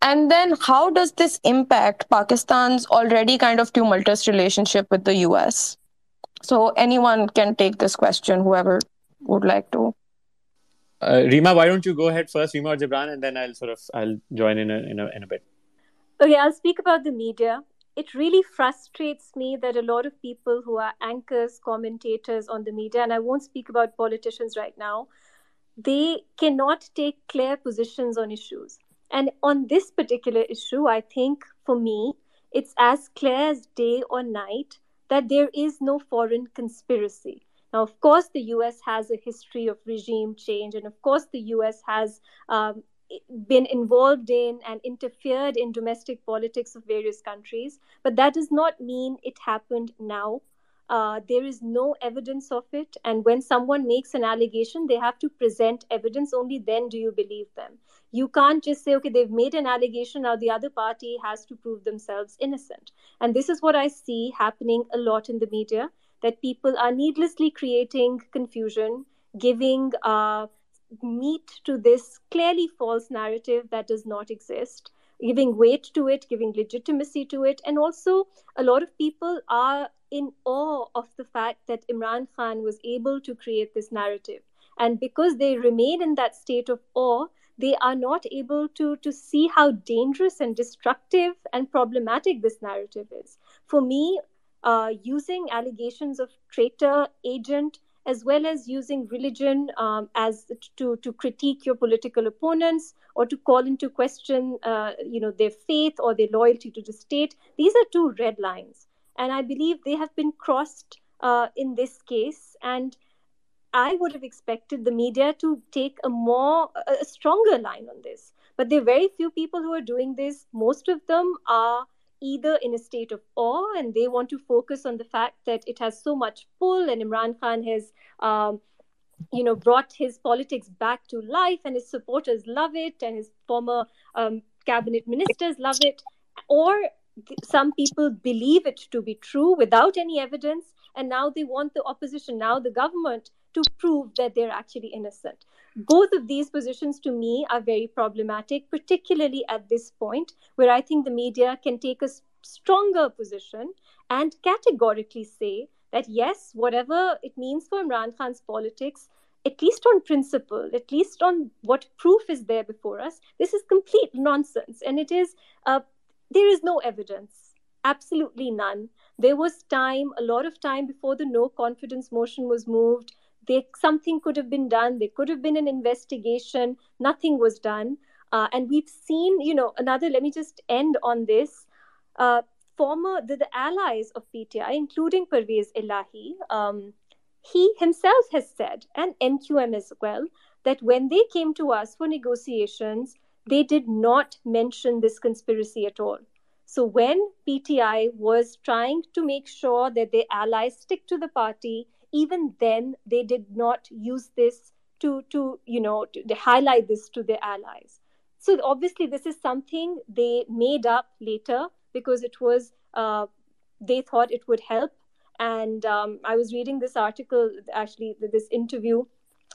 And then how does this impact Pakistan's already kind of tumultuous relationship with the US? So anyone can take this question, whoever would like to. Uh, Reema, why don't you go ahead first, Reema or Jibran, and then I'll sort of I'll join in a, in a in a bit. Okay, I'll speak about the media. It really frustrates me that a lot of people who are anchors, commentators on the media, and I won't speak about politicians right now, they cannot take clear positions on issues. And on this particular issue, I think for me, it's as clear as day or night that there is no foreign conspiracy. Now, of course, the US has a history of regime change, and of course, the US has um, been involved in and interfered in domestic politics of various countries, but that does not mean it happened now. Uh, there is no evidence of it. And when someone makes an allegation, they have to present evidence. Only then do you believe them. You can't just say, okay, they've made an allegation, now the other party has to prove themselves innocent. And this is what I see happening a lot in the media that people are needlessly creating confusion, giving uh, meat to this clearly false narrative that does not exist giving weight to it, giving legitimacy to it. And also, a lot of people are in awe of the fact that Imran Khan was able to create this narrative. And because they remain in that state of awe, they are not able to, to see how dangerous and destructive and problematic this narrative is. For me, uh, using allegations of traitor, agent, as well as using religion um, as to, to critique your political opponents or to call into question uh, you know their faith or their loyalty to the state these are two red lines and i believe they have been crossed uh, in this case and I would have expected the media to take a more, a stronger line on this. But there are very few people who are doing this. Most of them are either in a state of awe and they want to focus on the fact that it has so much pull and Imran Khan has, um, you know, brought his politics back to life and his supporters love it and his former um, cabinet ministers love it. Or some people believe it to be true without any evidence and now they want the opposition now the government to prove that they're actually innocent. Both of these positions to me are very problematic, particularly at this point where I think the media can take a stronger position and categorically say that yes, whatever it means for Imran Khan's politics, at least on principle, at least on what proof is there before us, this is complete nonsense. And it is, uh, there is no evidence, absolutely none. There was time, a lot of time before the no confidence motion was moved they, something could have been done. There could have been an investigation. Nothing was done. Uh, and we've seen, you know, another, let me just end on this. Uh, former, the, the, allies of PTI, including Parvez Elahi, um, he himself has said, and MQM as well, that when they came to us for negotiations, they did not mention this conspiracy at all. So when PTI was trying to make sure that their allies stick to the party, even then they did not use this to, to you know, to, to highlight this to their allies. So obviously this is something they made up later because it was uh, they thought it would help. And um, I was reading this article, actually this interview,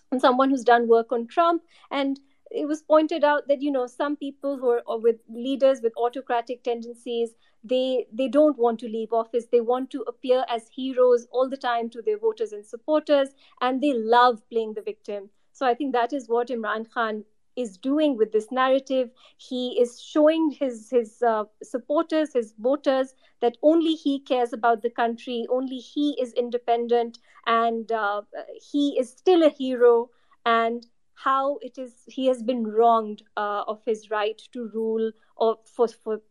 from someone who's done work on Trump, and it was pointed out that you know some people who are with leaders with autocratic tendencies they they don't want to leave office. They want to appear as heroes all the time to their voters and supporters and they love playing the victim. So i think that is what imran khan is doing with this narrative. He is showing his his uh, supporters his voters that only he cares about the country only he is independent and uh, he is still a hero and how it is he has been wronged uh, of his right to rule or for, for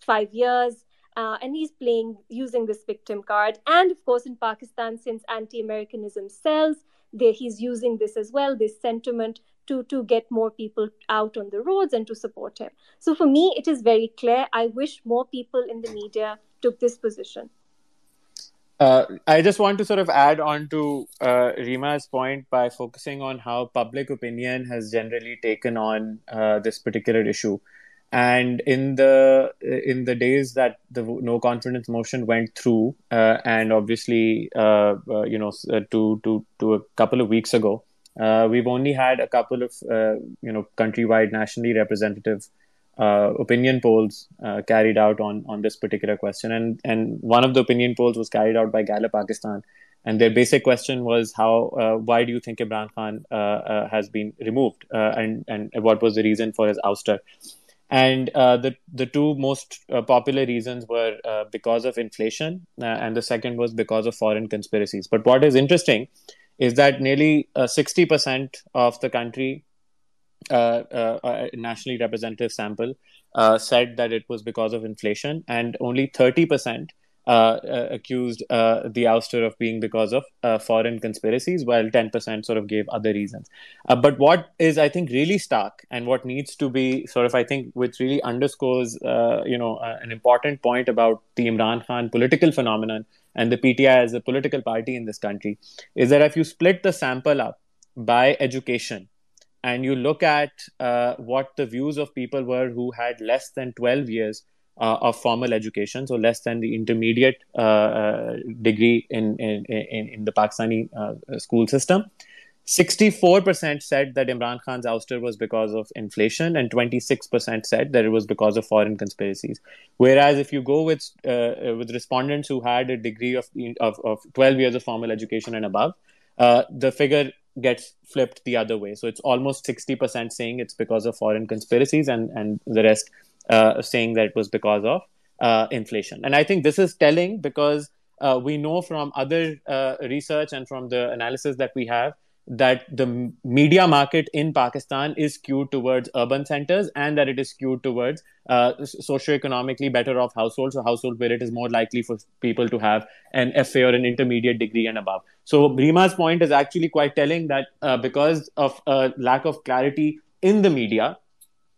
five years. Uh, and he's playing using this victim card. And of course in pakistan since anti-americanism sells there he's using this as well this sentiment to to get more people out on the roads and to support him. So for me it is very clear. I wish more people in the media took this position uh, I just want to sort of add on to uh, Reema's point by focusing on how public opinion has generally taken on uh, this particular issue. And in the in the days that the no confidence motion went through, uh, and obviously, uh, uh, you know, to to to a couple of weeks ago, we've only had a couple of you know countrywide, nationally representative uh, opinion polls uh, carried out on on this particular question, and and one of the opinion polls was carried out by Gallup Pakistan, and their basic question was how uh, why do you think Imran Khan uh, uh, has been removed, uh, and and what was the reason for his ouster? And the the two most popular reasons were because of inflation, and the second was because of foreign conspiracies. But what is interesting is that nearly sixty percent of the country uh, uh, a nationally representative sample uh, said that it was because of inflation, and only 30% uh, uh, accused the ouster of being because of foreign conspiracies, while 10% sort of gave other reasons. but what is, I think, really stark and what needs to be sort of, I think, which really underscores, you know, an important point about the Imran Khan political phenomenon and the PTI as a political party in this country is that if you split the sample up by education, and you look at uh, what the views of people were who had less than 12 years uh, of formal education, so less than the intermediate uh, uh degree in, in, in, in, the Pakistani uh, school system. 64% said that Imran Khan's ouster was because of inflation, and 26% said that it was because of foreign conspiracies. Whereas, if you go with uh, with respondents who had a degree of, of, of 12 years of formal education and above, the figure gets flipped the other way. So it's almost 60% saying it's because of foreign conspiracies and, and the rest uh, saying that it was because of uh, inflation. And I think this is telling because uh, we know from other uh, research and from the analysis that we have that the media market in Pakistan is skewed towards urban centers and that it is skewed towards uh, socioeconomically better off households, or households where it is more likely for people to have an FA or an intermediate degree and above. So Reema's point is actually quite telling that uh, because of a lack of clarity in the media,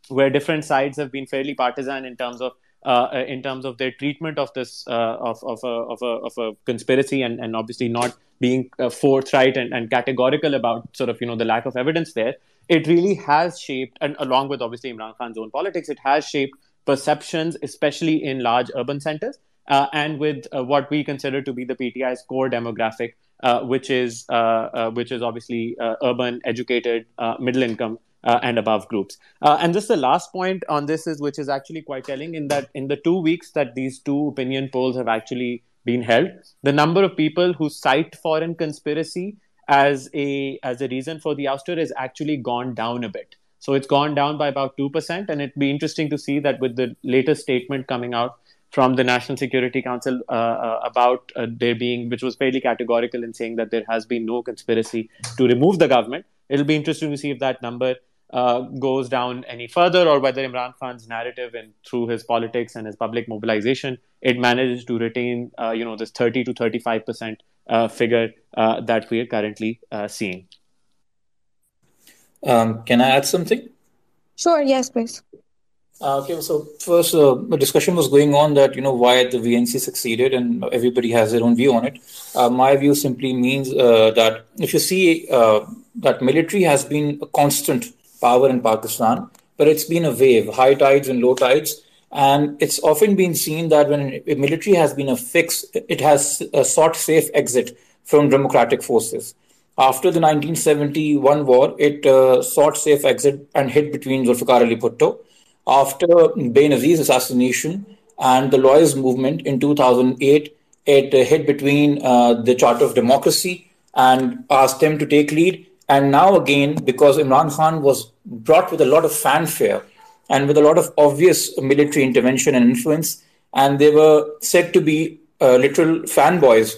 where different sides have been fairly partisan in terms of uh, uh, in terms of their treatment of this uh, of, of, a, of, a, of a conspiracy and, and obviously not being uh, forthright and, and categorical about sort of you know the lack of evidence there it really has shaped and along with obviously imran khan's own politics it has shaped perceptions especially in large urban centers uh, and with uh, what we consider to be the pti's core demographic which is which is obviously urban educated middle income uh, and above groups. Uh, and just the last point on this is, which is actually quite telling, in that in the two weeks that these two opinion polls have actually been held, the number of people who cite foreign conspiracy as a as a reason for the ouster has actually gone down a bit. So it's gone down by about two percent, and it'd be interesting to see that with the latest statement coming out from the National Security Council uh, uh, about uh, there being, which was fairly categorical in saying that there has been no conspiracy to remove the government. It'll be interesting to see if that number uh, goes down any further, or whether Imran Khan's narrative and through his politics and his public mobilization, it manages to retain, uh, you know, this 30 to 35 percent uh, figure uh, that we are currently uh, seeing. Um, can I add something? Sure. Yes, please. Uh, okay, so first, uh, the discussion was going on that you know why the VNC succeeded, and everybody has their own view on it. Uh, my view simply means uh, that if you see uh, that military has been a constant power in Pakistan, but it's been a wave, high tides and low tides, and it's often been seen that when a military has been a fix, it has sought safe exit from democratic forces. After the 1971 war, it uh, sought safe exit and hid between Zulfikar Ali Bhutto after Benazir's assassination and the lawyers' movement in 2008, it hit between uh, the Charter of Democracy and asked them to take lead. And now again, because Imran Khan was brought with a lot of fanfare and with a lot of obvious military intervention and influence, and they were said to be uh, literal fanboys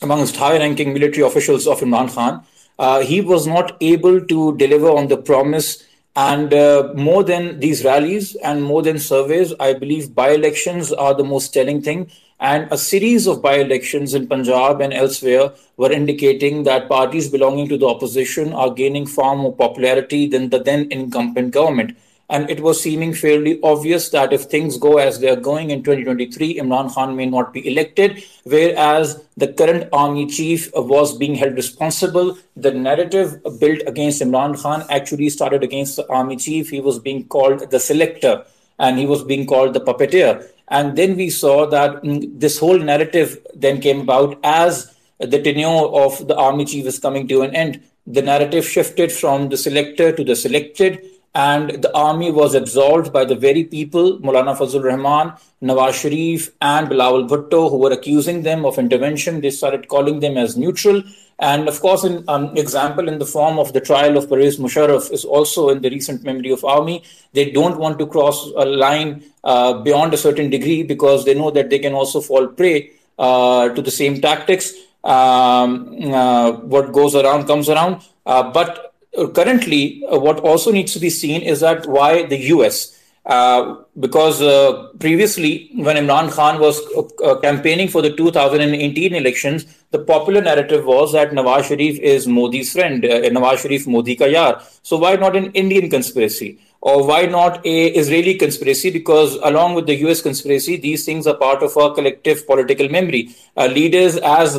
amongst high-ranking military officials of Imran Khan. Uh, he was not able to deliver on the promise and uh, more than these rallies and more than surveys, I believe by elections are the most telling thing. And a series of by elections in Punjab and elsewhere were indicating that parties belonging to the opposition are gaining far more popularity than the then incumbent government. And it was seeming fairly obvious that if things go as they are going in 2023, Imran Khan may not be elected, whereas the current army chief was being held responsible. The narrative built against Imran Khan actually started against the army chief. He was being called the selector and he was being called the puppeteer. And then we saw that mm, this whole narrative then came about as the tenure of the army chief is coming to an end. The narrative shifted from the selector to the selected and the army was absolved by the very people, Maulana Fazlur Rahman, Nawaz Sharif, and Bilawal Bhutto, who were accusing them of intervention. They started calling them as neutral. And of course, an um, example in the form of the trial of Pervez Musharraf is also in the recent memory of army. They don't want to cross a line uh, beyond a certain degree because they know that they can also fall prey uh, to the same tactics. Um, uh, what goes around comes around. Uh, but currently, uh, what also needs to be seen is that why the US. Uh, because uh, previously, when Imran Khan was uh, campaigning for the 2018 elections, the popular narrative was that Nawaz Sharif is Modi's friend, uh, Nawaz Sharif Modi ka yar. So why not an Indian conspiracy? Or why not a Israeli conspiracy? Because along with the US conspiracy, these things are part of our collective political memory. Uh, leaders as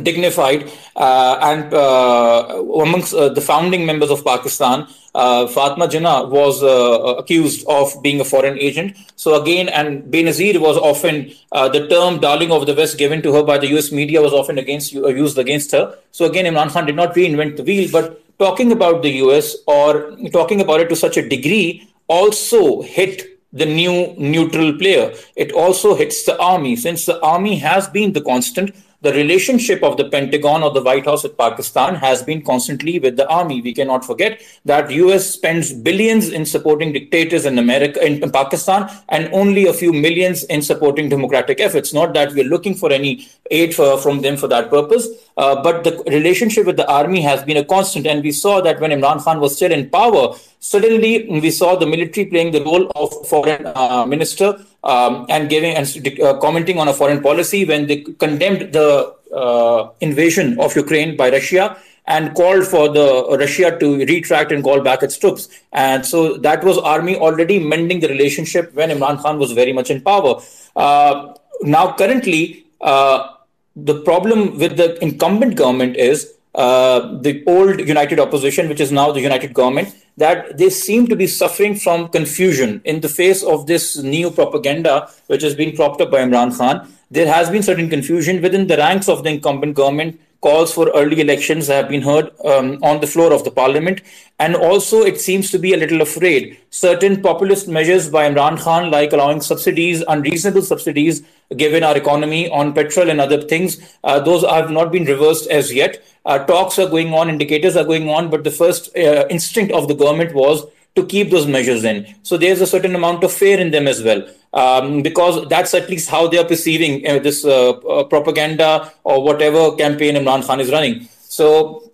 dignified uh, and uh, amongst uh, the founding members of Pakistan, uh, Fatma Jinnah was uh, accused of being a foreign agent. So again, and Benazir was often uh, the term "darling of the West" given to her by the U.S. media was often against used against her. So again, Imran Khan did not reinvent the wheel, but talking about the U.S. or talking about it to such a degree also hit the new neutral player. It also hits the army, since the army has been the constant the relationship of the Pentagon or the White House with Pakistan has been constantly with the army. We cannot forget that US spends billions in supporting dictators in America in Pakistan and only a few millions in supporting democratic efforts. Not that we're looking for any aid for, from them for that purpose, uh, but the relationship with the army has been a constant. And we saw that when Imran Khan was still in power, suddenly we saw the military playing the role of foreign uh, minister um, and giving and uh, commenting on a foreign policy when they condemned the uh, invasion of Ukraine by Russia and called for the Russia to retract and call back its troops. And so that was army already mending the relationship when Imran Khan was very much in power. Uh, now, currently, uh, the problem with the incumbent government is uh, the old united opposition, which is now the united government, that they seem to be suffering from confusion in the face of this new propaganda which has been propped up by Imran Khan. There has been certain confusion within the ranks of the incumbent government. Calls for early elections have been heard um, on the floor of the parliament. And also, it seems to be a little afraid. Certain populist measures by Imran Khan, like allowing subsidies, unreasonable subsidies given our economy on petrol and other things, uh, those have not been reversed as yet. Uh, talks are going on, indicators are going on, but the first uh, instinct of the government was to keep those measures in. So there's a certain amount of fear in them as well, um, because that's at least how they are perceiving uh, this uh, uh, propaganda or whatever campaign Imran Khan is running. So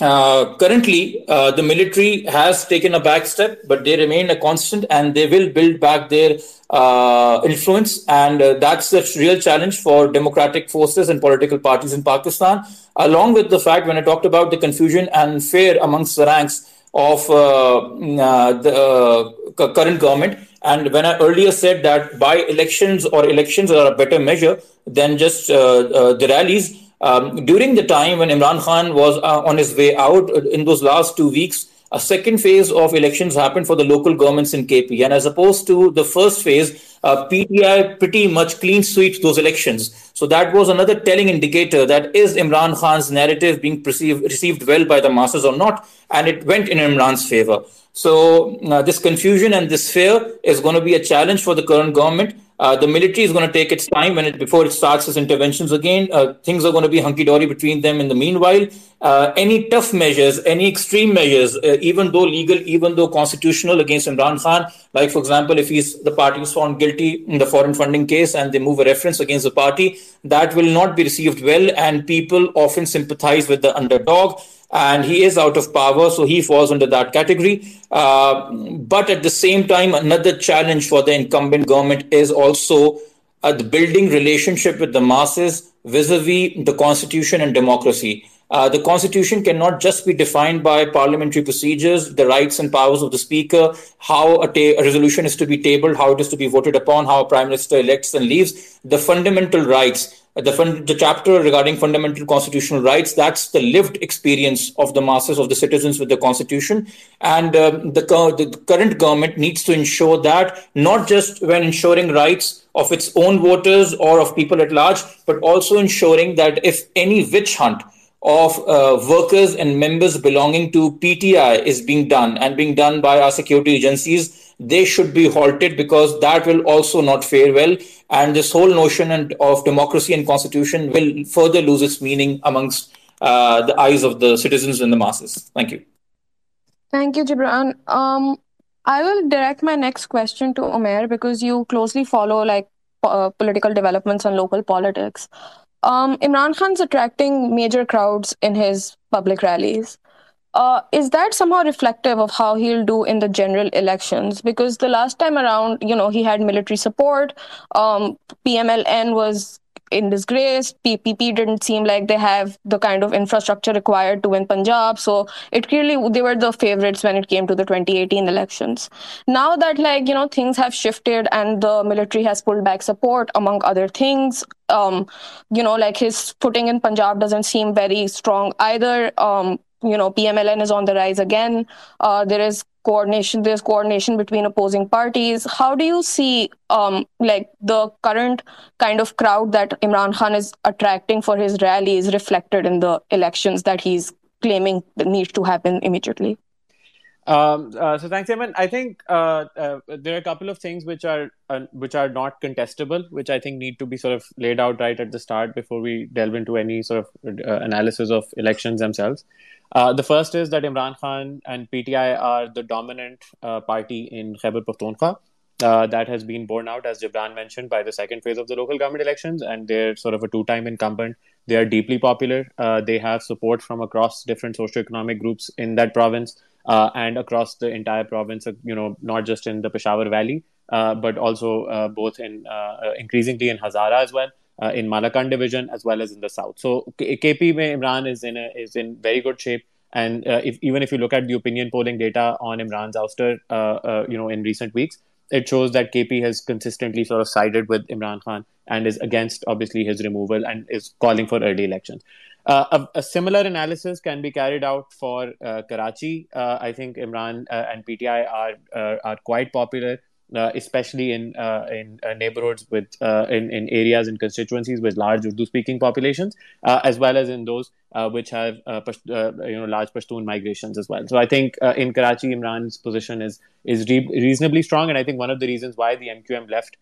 uh, currently, uh, the military has taken a back step, but they remain a constant and they will build back their uh, influence. And that's the real challenge for democratic forces and political parties in Pakistan. Along with the fact, when I talked about the confusion and fear amongst the ranks of uh, uh, the current government, and when I earlier said that by elections or elections are a better measure than just the rallies, um, during the time when Imran Khan was uh, on his way out uh, in those last two weeks, a second phase of elections happened for the local governments in KP. And as opposed to the first phase, uh, PTI pretty much clean sweep those elections. So that was another telling indicator that is Imran Khan's narrative being perceived, received well by the masses or not? And it went in Imran's favor. So uh, this confusion and this fear is going to be a challenge for the current government. Uh, the military is going to take its time when it before it starts its interventions again. Uh, things are going to be hunky dory between them. In the meanwhile, uh, any tough measures, any extreme measures, uh, even though legal, even though constitutional, against Imran Khan, like for example, if he's the party is found guilty in the foreign funding case and they move a reference against the party, that will not be received well, and people often sympathize with the underdog and he is out of power, so he falls under that category. Uh, but at the same time, another challenge for the incumbent government is also uh, the building relationship with the masses vis-a-vis the constitution and democracy. Uh, the constitution cannot just be defined by parliamentary procedures, the rights and powers of the speaker, how a, ta- a, resolution is to be tabled, how it is to be voted upon, how a prime minister elects and leaves. The fundamental rights the, the chapter regarding fundamental constitutional rights that's the lived experience of the masses of the citizens with the constitution. And uh, the, the current government needs to ensure that not just when ensuring rights of its own voters or of people at large but also ensuring that if any witch hunt of uh, workers and members belonging to PTI is being done and being done by our security agencies they should be halted because that will also not fare well. And this whole notion and of democracy and constitution will further lose its meaning amongst uh, the eyes of the citizens and the masses. Thank you. Thank you, Jibran. Um, I will direct my next question to Umair because you closely follow like uh, political developments and local politics. Um, Imran Khan's attracting major crowds in his public rallies. Uh, is that somehow reflective of how he'll do in the general elections? Because the last time around, you know, he had military support. Um, PMLN was in disgrace. PPP didn't seem like they have the kind of infrastructure required to win Punjab. So it clearly they were the favorites when it came to the 2018 elections. Now that like you know things have shifted and the military has pulled back support among other things. Um, you know, like his footing in Punjab doesn't seem very strong either. Um, you know PMLN is on the rise again. Uh, there is coordination. There's coordination between opposing parties. How do you see um, like the current kind of crowd that Imran Khan is attracting for his rallies reflected in the elections that he's claiming needs to happen immediately? Um, uh, so thanks, Eamon. I think uh, uh, there are a couple of things which are uh, which are not contestable, which I think need to be sort of laid out right at the start before we delve into any sort of uh, analysis of elections themselves. Uh, the first is that Imran Khan and PTI are the dominant party in Khyber Pakhtunkhwa. That has been borne out, as Jibran mentioned, by the second phase of the local government elections, and they're sort of a two-time incumbent. They are deeply popular. They have support from across different socioeconomic groups in that province uh, and across the entire province. You know, not just in the Peshawar Valley, but also both in increasingly in Hazara as well uh, in Malakand division as well as in the south. So KP Imran is in a, is in very good shape. And uh, if, even if you look at the opinion polling data on Imran's ouster, uh, uh you know, in recent weeks, it shows that KP has consistently sort of sided with Imran Khan and is against obviously his removal and is calling for early elections. Uh, a, a, similar analysis can be carried out for uh, Karachi. I think Imran and PTI are are quite popular uh, especially in uh, in uh, neighborhoods with uh, in in areas and constituencies with large Urdu speaking populations, uh, as well as in those uh, which have you know large Pashtun migrations as well. So I think in Karachi, Imran's position is is re- reasonably strong, and I think one of the reasons why the MQM left.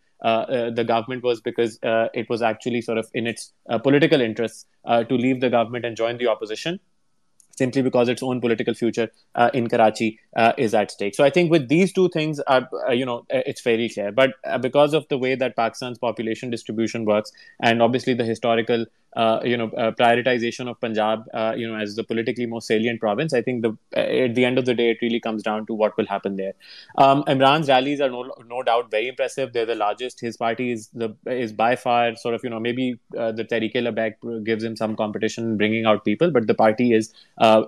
the government was because it was actually sort of in its political interests to leave the government and join the opposition simply because its own political future uh, in Karachi uh, is at stake. So I think with these two things, are, uh, you know, it's very clear. But uh, because of the way that Pakistan's population distribution works, and obviously the historical uh, you know uh, prioritization of Punjab, uh, you know, as the politically most salient province. I think the at the end of the day, it really comes down to what will happen there. Um, Imran's rallies are no, no doubt very impressive. They're the largest. His party is the is by far sort of you know maybe the Tehreek-e-Labbaik gives him some competition bringing out people, but the party is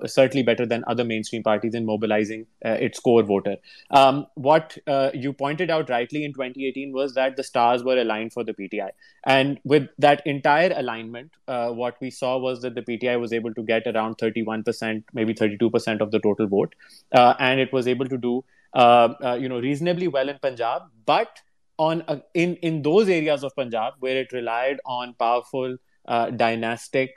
certainly better than other mainstream parties in mobilizing its core voter. Um, what you pointed out rightly in 2018 was that the stars were aligned for the PTI, and with that entire alignment uh, what we saw was that the PTI was able to get around 31%, maybe 32% of the total vote, uh, and it was able to do uh, uh you know reasonably well in Punjab, but on uh, in in those areas of Punjab where it relied on powerful. Uh, dynastic,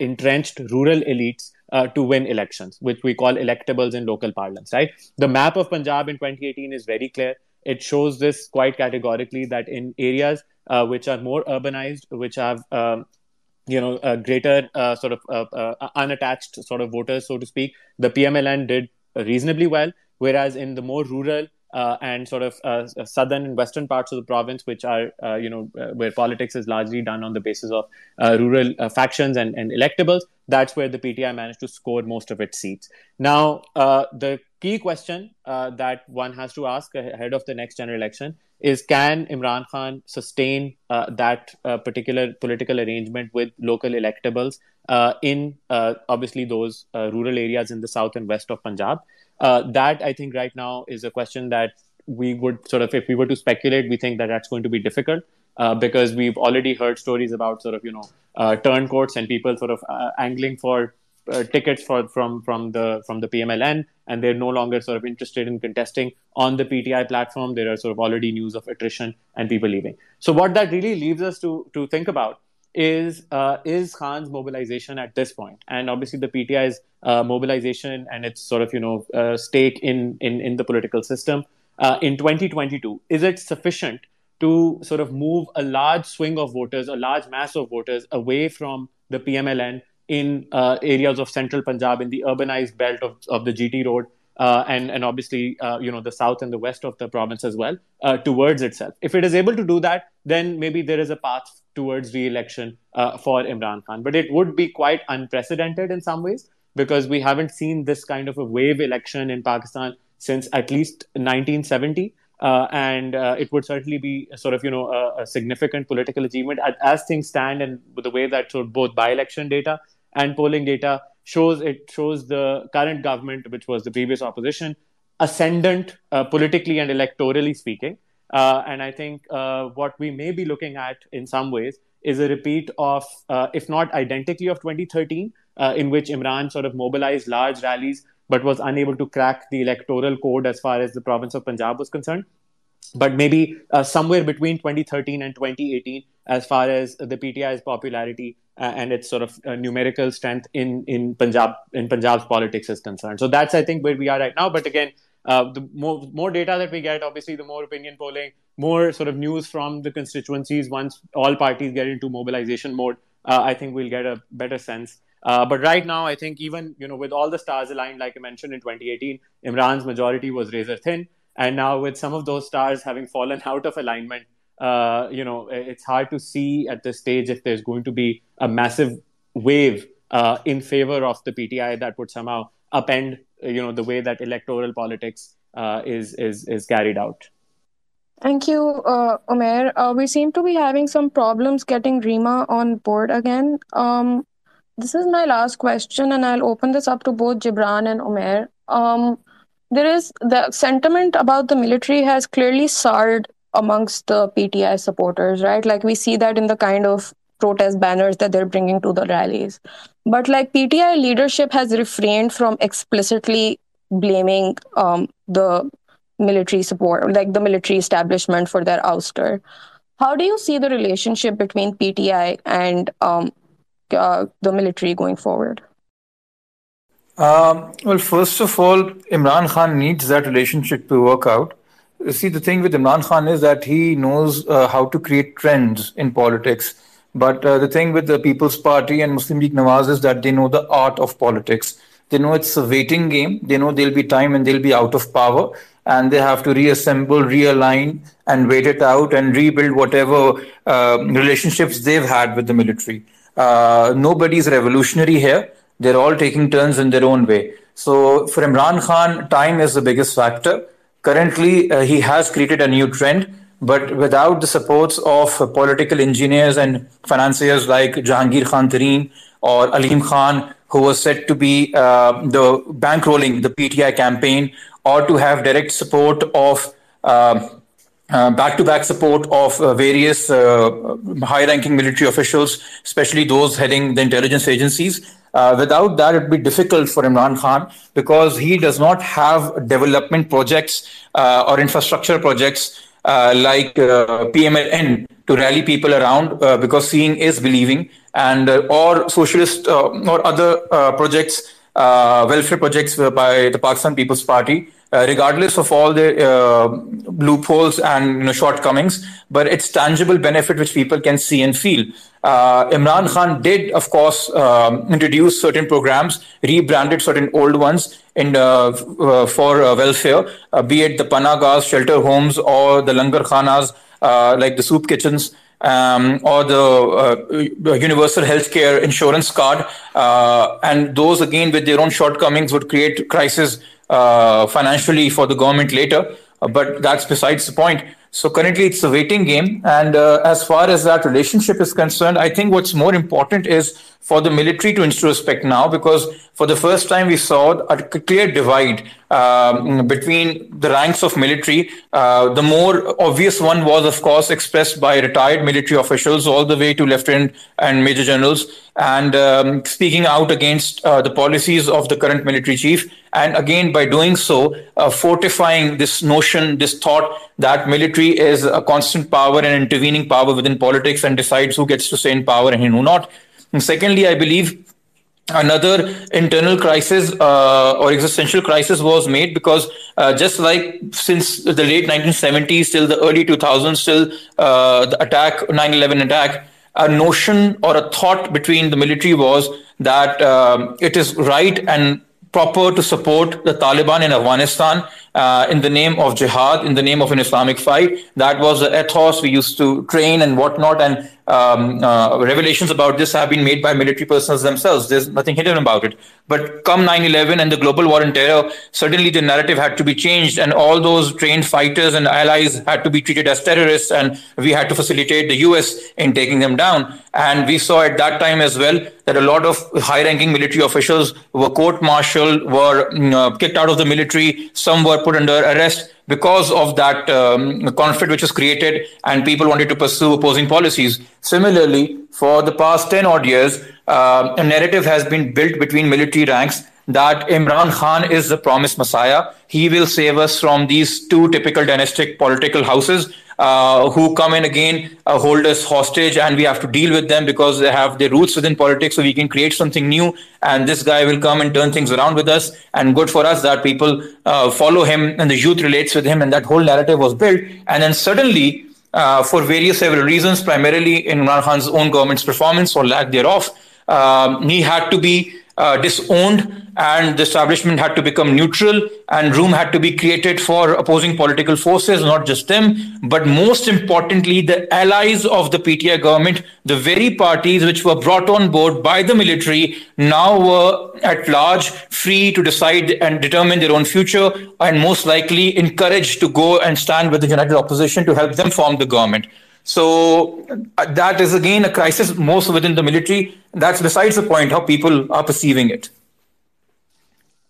entrenched rural elites to win elections, which we call electables in local parlance. Right, the map of Punjab in 2018 is very clear. It shows this quite categorically that in areas which are more urbanized, which have um, you know, a greater uh, sort of uh, uh, unattached sort of voters, so to speak. The PMLN did reasonably well, whereas in the more rural uh, and sort of uh, southern and western parts of the province, which are uh, you know where politics is largely done on the basis of rural factions and, and electables, that's where the PTI managed to score most of its seats. Now, the key question that one has to ask ahead of the next general election is can Imran Khan sustain uh, that uh, particular political arrangement with local electables uh, in uh, obviously those uh, rural areas in the south and west of Punjab? Uh, that I think right now is a question that we would sort of, if we were to speculate, we think that that's going to be difficult. because we've already heard stories about sort of you know turncoats and people sort of angling for uh, tickets for from from the from the PMLN, and they're no longer sort of interested in contesting on the PTI platform. There are sort of already news of attrition and people leaving. So what that really leaves us to to think about is uh, is Khan's mobilization at this point, and obviously the PTI's uh, mobilization and its sort of you know uh, stake in in in the political system uh, in 2022 is it sufficient to sort of move a large swing of voters, a large mass of voters away from the PMLN in uh, areas of central Punjab, in the urbanized belt of, of the GT road, uh, and and obviously uh, you know the south and the west of the province as well towards itself. If it is able to do that, then maybe there is a path towards re-election for Imran Khan. But it would be quite unprecedented in some ways because we haven't seen this kind of a wave election in Pakistan since at least 1970. Uh, and uh, it would certainly be sort of you know a, a significant political achievement as, as, things stand and the way that sort of both by-election data and polling data shows it shows the current government, which was the previous opposition, ascendant uh, politically and electorally speaking. Uh, and I think uh, what we may be looking at in some ways is a repeat of, uh, if not identically, of 2013, uh, in which Imran sort of mobilized large rallies but was unable to crack the electoral code as far as the province of Punjab was concerned. But maybe uh, somewhere between 2013 and 2018, as far as the PTI's popularity uh, and its sort of uh, numerical strength in in Punjab in Punjab's politics is concerned. So that's I think where we are right now. But again, uh, the more more data that we get, obviously, the more opinion polling, more sort of news from the constituencies. Once all parties get into mobilization mode, uh, I think we'll get a better sense. Uh, but right now, I think even you know with all the stars aligned, like I mentioned in 2018, Imran's majority was razor thin, and now with some of those stars having fallen out of alignment, uh, you know, it's hard to see at this stage if there's going to be a massive wave uh, in favor of the PTI that would somehow upend, you know, the way that electoral politics uh, is is is carried out. Thank you, uh, Omer. Uh, we seem to be having some problems getting Reema on board again. Um, this is my last question, and I'll open this up to both Jibran and Omer. Um, there is the sentiment about the military has clearly soured amongst the PTI supporters, right? Like we see that in the kind of protest banners that they're bringing to the rallies. But like PTI leadership has refrained from explicitly blaming um, the military support, like the military establishment for their ouster. How do you see the relationship between PTI and um, uh, the military going forward? Um, well, first of all, Imran Khan needs that relationship to work out see, the thing with Imran Khan is that he knows uh, how to create trends in politics. But uh, the thing with the People's Party and Muslim League Nawaz is that they know the art of politics. They know it's a waiting game. They know there'll be time and they'll be out of power, and they have to reassemble, realign, and wait it out and rebuild whatever uh, relationships they've had with the military. Uh, nobody's revolutionary here. They're all taking turns in their own way. So for Imran Khan, time is the biggest factor. Currently, uh, he has created a new trend, but without the supports of uh, political engineers and financiers like Jahangir Khan Tareen or Aleem Khan, who was said to be uh, the bankrolling the PTI campaign, or to have direct support of back to back support of uh, various uh, high ranking military officials, especially those heading the intelligence agencies. Uh, without that, it would be difficult for Imran Khan because he does not have development projects uh, or infrastructure projects uh, like uh, PMLN to rally people around because seeing is believing, and or socialist or other projects, welfare projects by the Pakistan People's Party uh, regardless of all the uh, loopholes and you know, shortcomings, but it's tangible benefit which people can see and feel. Uh, Imran Khan did, of course, um, introduce certain programs, rebranded certain old ones in uh, uh, for welfare, be it the panahgahs, shelter homes, or the langar khanas, like the soup kitchens. Um, or the uh, universal healthcare insurance card, uh, and those again with their own shortcomings would create crisis uh, financially for the government later. Uh, but that's besides the point. So currently it's a waiting game. And uh, as far as that relationship is concerned, I think what's more important is for the military to introspect now because for the first time we saw a clear divide um, between the ranks of military. Uh, the more obvious one was, of course, expressed by retired military officials all the way to lieutenant and major generals and um, speaking out against uh, the policies of the current military chief. And again, by doing so, uh, fortifying this notion, this thought that military is a constant power and intervening power within politics and decides who gets to stay in power and who not. And secondly, I believe another internal crisis uh, or existential crisis was made because uh, just like since the late 1970s till the early 2000s till uh, the attack 9-11 attack a notion or a thought between the military was that um, it is right and proper to support the Taliban in Afghanistan uh, in the name of jihad, in the name of an Islamic fight. That was the ethos we used to train and whatnot. And um, uh, revelations about this have been made by military personnel themselves. There's nothing hidden about it. But come 9 11 and the global war on terror, suddenly the narrative had to be changed, and all those trained fighters and allies had to be treated as terrorists, and we had to facilitate the US in taking them down. And we saw at that time as well that a lot of high ranking military officials were court martialed, were mm, uh, kicked out of the military, some were put under arrest because of that um, conflict which was created and people wanted to pursue opposing policies. Similarly, for the past 10 odd years, uh, a narrative has been built between military ranks that Imran Khan is the promised messiah. He will save us from these two typical dynastic political houses uh, who come in again, uh, hold us hostage, and we have to deal with them because they have their roots within politics. So we can create something new, and this guy will come and turn things around with us. And good for us that people uh, follow him and the youth relates with him, and that whole narrative was built. And then suddenly, uh, for various several reasons, primarily in Imran Khan's own government's performance or lack thereof, um, he had to be uh, disowned and the establishment had to become neutral and room had to be created for opposing political forces not just them but most importantly the allies of the PTI government the very parties which were brought on board by the military now were at large free to decide and determine their own future and most likely encouraged to go and stand with the united opposition to help them form the government so uh, that is again a crisis most within the military. That's besides the point how people are perceiving it.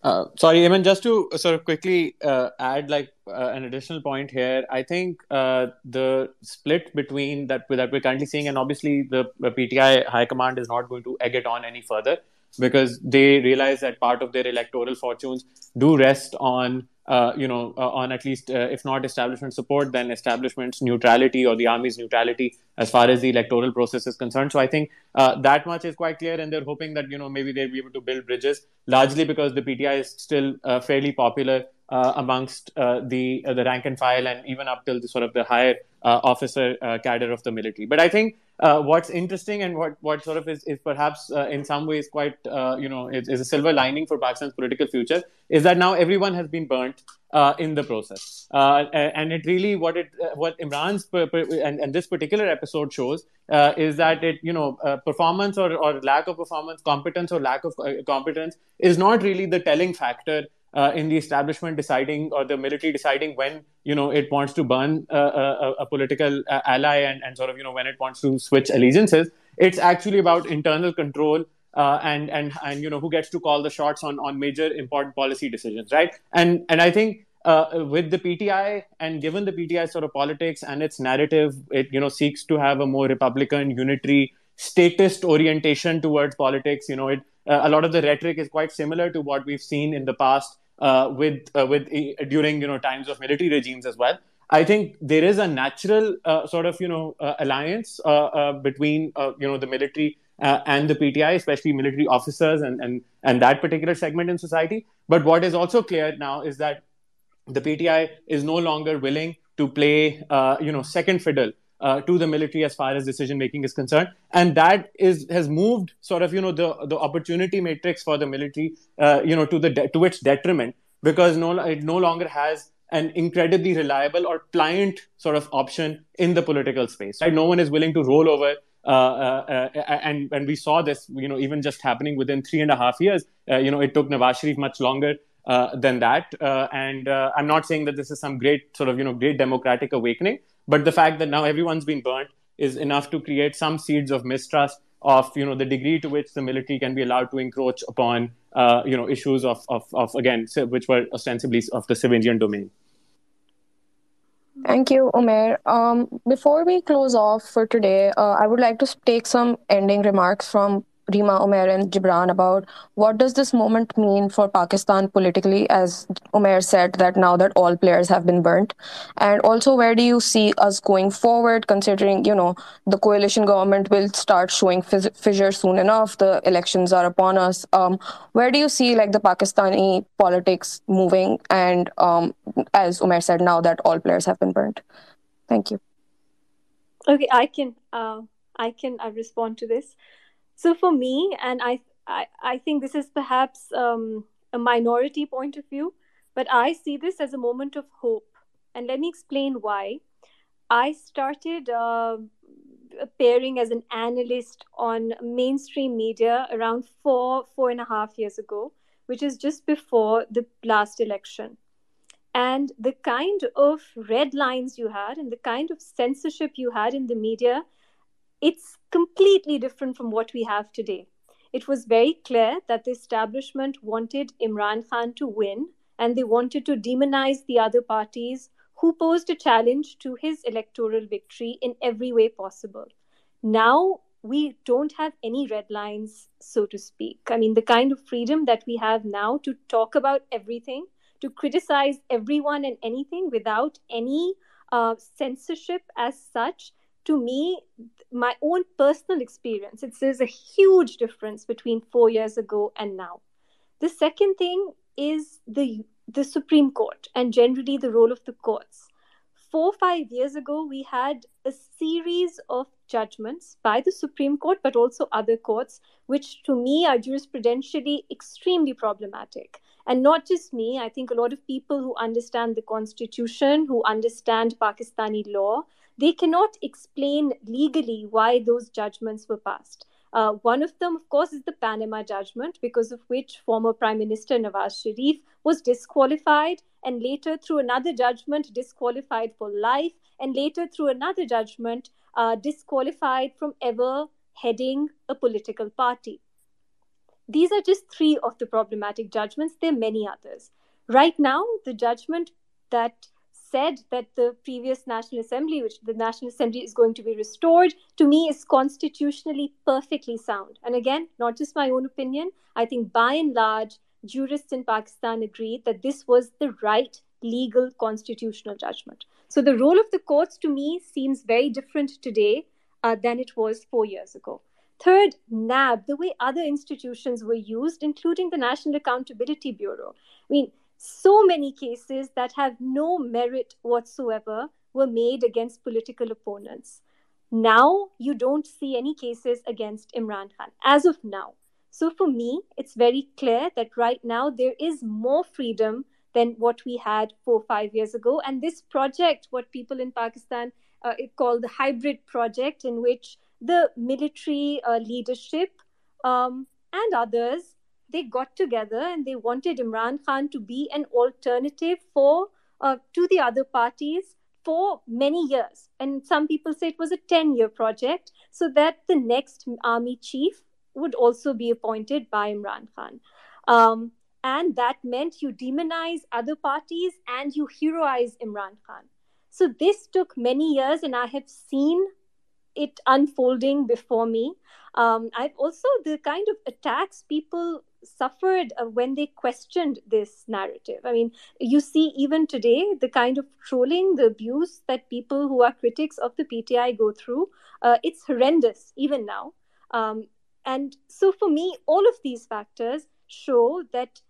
Uh, sorry, Eamon, just to sort of quickly uh, add like uh, an additional point here, I think uh, the split between that that we're currently seeing, and obviously the PTI High Command is not going to egg it on any further because they realize that part of their electoral fortunes do rest on uh, you know, uh, on at least, uh, if not establishment support, then establishment's neutrality or the army's neutrality as far as the electoral process is concerned. So I think uh, that much is quite clear, and they're hoping that you know maybe they'll be able to build bridges, largely because the PTI is still uh, fairly popular amongst the the rank and file and even up till the sort of the higher officer cadre of the military. But I think uh, what's interesting and what, what sort of is, is perhaps uh, in some ways quite uh, you know is, is, a silver lining for Pakistan's political future is that now everyone has been burnt uh, in the process, and it really what it what Imran's per, per, and, and this particular episode shows is that it you know performance or, or lack of performance, competence or lack of competence is not really the telling factor uh, in the establishment deciding or the military deciding when you know it wants to burn a, a, a political uh, ally and, and sort of you know when it wants to switch allegiances. It's actually about internal control uh, and and and you know who gets to call the shots on on major important policy decisions right? And and i think uh, with the PTI and given the PTI sort of politics and its narrative, it you know seeks to have a more Republican, unitary, statist orientation towards politics. You know, it uh, a lot of the rhetoric is quite similar to what we've seen in the past uh, with uh, with uh, during you know times of military regimes as well. I think there is a natural uh, sort of you know uh, alliance uh, between you know the military and the PTI, especially military officers and, and and that particular segment in society. But what is also clear now is that the PTI is no longer willing to play you know second fiddle uh, to the military as far as decision making is concerned and that is has moved sort of you know the the opportunity matrix for the military uh, you know to the de- to its detriment because no it no longer has an incredibly reliable or pliant sort of option in the political space right no one is willing to roll over uh, uh, uh and and we saw this you know even just happening within three and a half years uh, you know it took Nawaz Sharif much longer uh, than that. Uh, and uh, I'm not saying that this is some great sort of you know great democratic awakening, but the fact that now everyone's been burnt is enough to create some seeds of mistrust of you know the degree to which the military can be allowed to encroach upon uh, you know issues of, of, of again which were ostensibly of the civilian domain. Thank you, Umair. Um, before we close off for today, uh, I would like to take some ending remarks from Reema, Umair, and Jibran about what does this moment mean for Pakistan politically, as Umair said that now that all players have been burnt, and also where do you see us going forward, considering you know the coalition government will start showing fissure soon enough, the elections are upon us. Um, where do you see like the Pakistani politics moving, and um, as Umair said, now that all players have been burnt? Thank you. Okay, I can uh, I can uh, respond to this. So for me, and I, I, I think this is perhaps um, a minority point of view, but I see this as a moment of hope. And let me explain why. I started uh, appearing as an analyst on mainstream media around four, four and a half years ago, which is just before the last election. And the kind of red lines you had and the kind of censorship you had in the media it's completely different from what we have today. It was very clear that the establishment wanted Imran Khan to win and they wanted to demonize the other parties who posed a challenge to his electoral victory in every way possible. Now we don't have any red lines, so to speak. I mean, the kind of freedom that we have now to talk about everything, to criticize everyone and anything without any uh, censorship as such, to me, my own personal experience, it's, there's a huge difference between four years ago and now. The second thing is the the Supreme Court and generally the role of the courts. Four five years ago, we had a series of judgments by the Supreme Court, but also other courts, which to me are jurisprudentially extremely problematic. And not just me, I think a lot of people who understand the Constitution, who understand Pakistani law, they cannot explain legally why those judgments were passed. Uh, one of them, of course, is the Panama judgment, because of which former Prime Minister Nawaz Sharif was disqualified and later, through another judgment, disqualified for life, and later, through another judgment, uh, disqualified from ever heading a political party. These are just three of the problematic judgments. There are many others. Right now, the judgment that said that the previous National Assembly, which the National Assembly is going to be restored, to me is constitutionally perfectly sound. And again, not just my own opinion, I think by and large, jurists in Pakistan agreed that this was the right legal constitutional judgment. So the role of the courts to me seems very different today uh, than it was four years ago. Third, NAB, the way other institutions were used, including the National Accountability Bureau. I mean, so many cases that have no merit whatsoever were made against political opponents. Now you don't see any cases against Imran Khan as of now. So for me, it's very clear that right now there is more freedom than what we had four five years ago. And this project, what people in Pakistan uh, call the hybrid project, in which the military uh, leadership um, and others they got together and they wanted Imran Khan to be an alternative for uh, to the other parties for many years. And some people say it was a 10 year project so that the next army chief would also be appointed by Imran Khan. Um, and that meant you demonize other parties and you heroize Imran Khan. So this took many years, and I have seen it unfolding before me. Um, I've also the kind of attacks people suffered uh, when they questioned this narrative. I mean, you see even today the kind of trolling, the abuse that people who are critics of the PTI go through. Uh, it's horrendous even now. Um, and so for me, all of these factors show that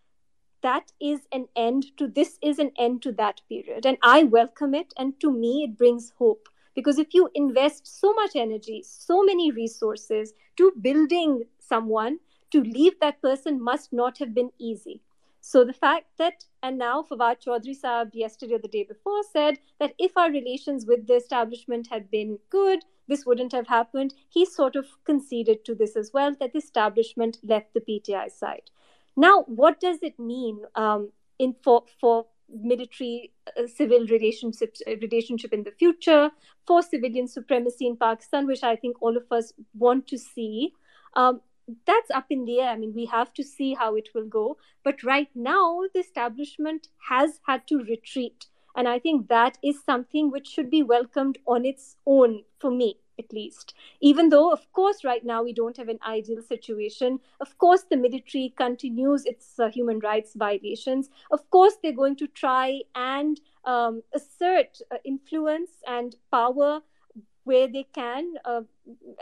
that is an end to this is an end to that period and i welcome it and to me it brings hope because if you invest so much energy so many resources to building someone to leave that person must not have been easy so the fact that and now Fawad Chaudhry Saab yesterday or the day before said that if our relations with the establishment had been good, this wouldn't have happened. He sort of conceded to this as well that the establishment left the PTI side. Now, what does it mean um, in for for military uh, civil relationships uh, relationship in the future for civilian supremacy in Pakistan, which I think all of us want to see? Um, that's up in the air. I mean, we have to see how it will go. But right now, the establishment has had to retreat. And I think that is something which should be welcomed on its own for me at least. Even though, of course, right now we don't have an ideal situation. Of course, the military continues its uh, human rights violations. Of course, they're going to try and um, assert uh, influence and power where they can, uh,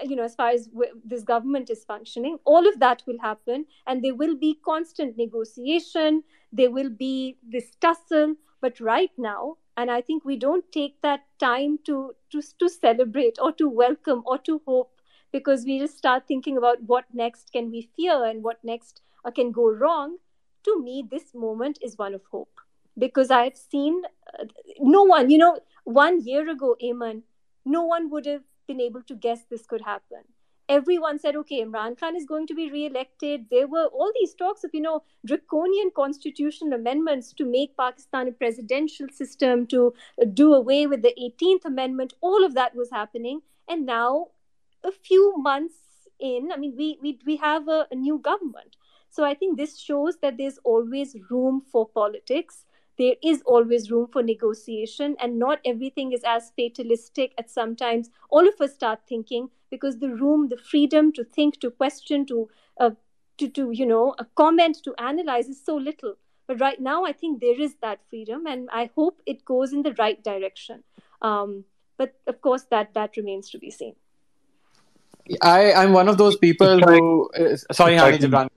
you know, as far as this government is functioning. All of that will happen, and there will be constant negotiation. There will be this tussle. But right now, and i think we don't take that time to to to celebrate or to welcome or to hope because we just start thinking about what next can we fear and what next uh, can go wrong to me this moment is one of hope because i've seen uh, no one you know one year ago Ayman, no one would have been able to guess this could happen everyone said, okay, Imran Khan is going to be re-elected. There were all these talks of, you know, draconian constitutional amendments to make Pakistan a presidential system, to do away with the 18th Amendment. All of that was happening. And now, a few months in, I mean, we, we, we have a, a new government. So I think this shows that there's always room for politics there is always room for negotiation and not everything is as fatalistic as sometimes all of us start thinking because the room the freedom to think to question to uh, to, to you know a comment to analyze is so little but right now i think there is that freedom and i hope it goes in the right direction um, but of course that that remains to be seen I, I'm one of those people who. Uh, sorry, Hani Jibran.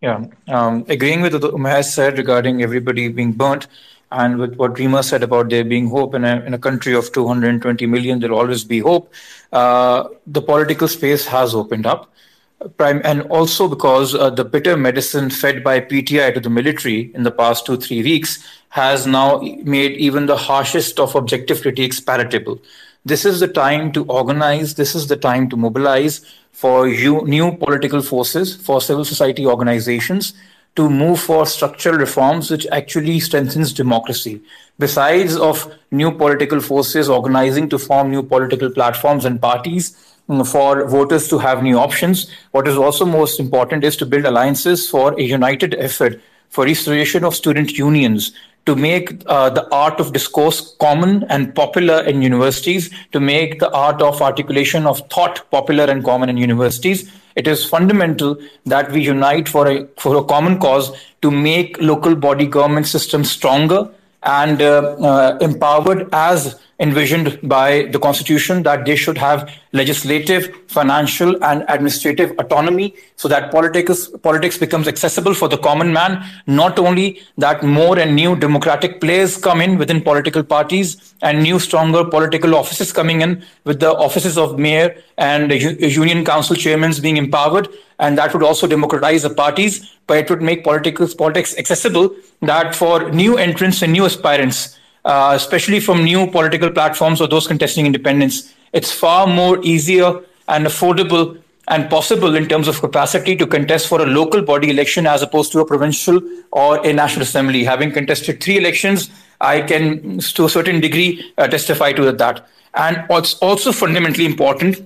Yeah, um, agreeing with what Umair said regarding everybody being burnt, and with what Reema said about there being hope in a, in a country of 220 million, there'll always be hope. Uh, the political space has opened up. Prime, and also because uh, the bitter medicine fed by PTI to the military in the past two, three weeks has now made even the harshest of objective critiques palatable. This is the time to organize, this is the time to mobilize for you, new political forces, for civil society organizations to move for structural reforms which actually strengthens democracy. Besides of new political forces organizing to form new political platforms and parties, mm, for voters to have new options. What is also most important is to build alliances for a united effort for restoration of student unions, to make uh, the art of discourse common and popular in universities, to make the art of articulation of thought popular and common in universities. It is fundamental that we unite for a, for a common cause to make local body government systems stronger, and uh, uh, empowered as envisioned by the constitution that they should have legislative, financial, and administrative autonomy so that politics, politics becomes accessible for the common man. Not only that more and new democratic players come in within political parties and new stronger political offices coming in with the offices of mayor and union council chairmen being empowered. And that would also democratize the parties, but it would make politics, politics accessible that for new entrants and new aspirants, uh, especially from new political platforms or those contesting independence, it's far more easier and affordable and possible in terms of capacity to contest for a local body election as opposed to a provincial or a national assembly. Having contested three elections, I can, to a certain degree, uh, testify to that. And it's also fundamentally important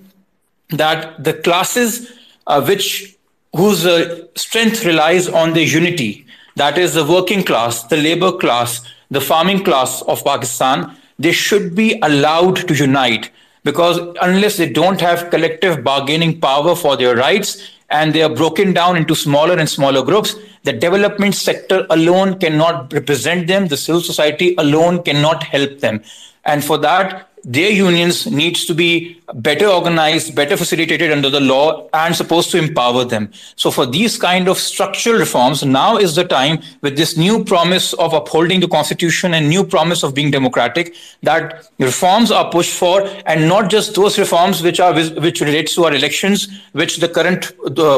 that the classes uh, which whose uh, strength relies on the unity, that is the working class, the labor class, the farming class of Pakistan, they should be allowed to unite because unless they don't have collective bargaining power for their rights and they are broken down into smaller and smaller groups, the development sector alone cannot represent them, the civil society alone cannot help them. And for that, their unions needs to be better organized, better facilitated under the law, and supposed to empower them. So for these kind of structural reforms, now is the time with this new promise of upholding the constitution and new promise of being democratic that reforms are pushed for, and not just those reforms which are which relates to our elections, which the current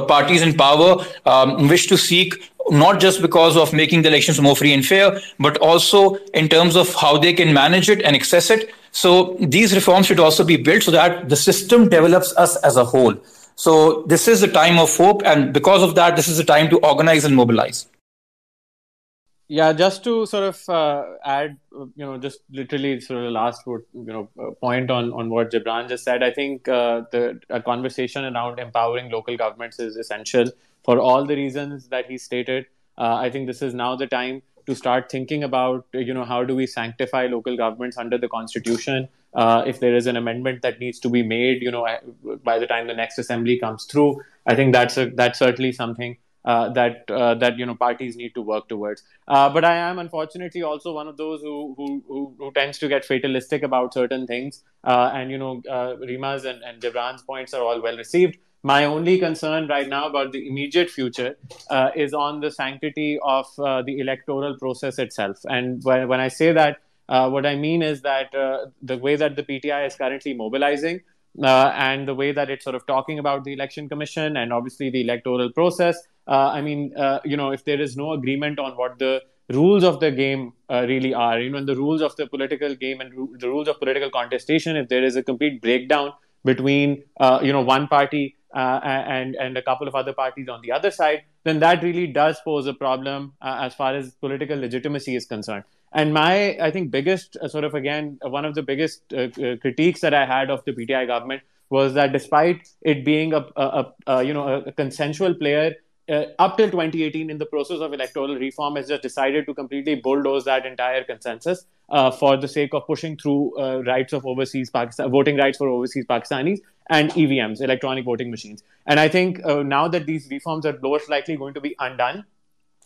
parties in power um, wish to seek not just because of making the elections more free and fair, but also in terms of how they can manage it and access it. So these reforms should also be built so that the system develops us as a whole. So this is a time of hope, and because of that, this is a time to organize and mobilize. Yeah, just to sort of uh, add, you know, just literally sort of the last you know uh, point on on what Jibran just said. I think uh, the a conversation around empowering local governments is essential for all the reasons that he stated. Uh, I think this is now the time to start thinking about you know how do we sanctify local governments under the constitution uh, if there is an amendment that needs to be made you know by the time the next assembly comes through i think that's a, that's certainly something uh, that uh, that you know parties need to work towards. Uh, but I am unfortunately also one of those who who, who, who tends to get fatalistic about certain things. Uh, and you know, uh, Reema's and, and Jibran's points are all well received. My only concern right now about the immediate future uh, is on the sanctity of uh, the electoral process itself. And when, when I say that, uh, what I mean is that uh, the way that the PTI is currently mobilizing uh, and the way that it's sort of talking about the election commission and obviously the electoral process. Uh, I mean, you know, if there is no agreement on what the rules of the game really are, you know, the rules of the political game and ru- the rules of political contestation, if there is a complete breakdown between, you know, one party uh, and and a couple of other parties on the other side, then that really does pose a problem uh, as far as political legitimacy is concerned. And my, I think, biggest uh, sort of again one of the biggest uh, uh, critiques that I had of the PTI government was that despite it being a, a, a you know a consensual player uh, up till 2018 in the process of electoral reform has just decided to completely bulldoze that entire consensus uh, for the sake of pushing through uh, rights of overseas Pakistan, voting rights for overseas Pakistanis and EVMs, electronic voting machines. And I think uh, now that these reforms are most likely going to be undone,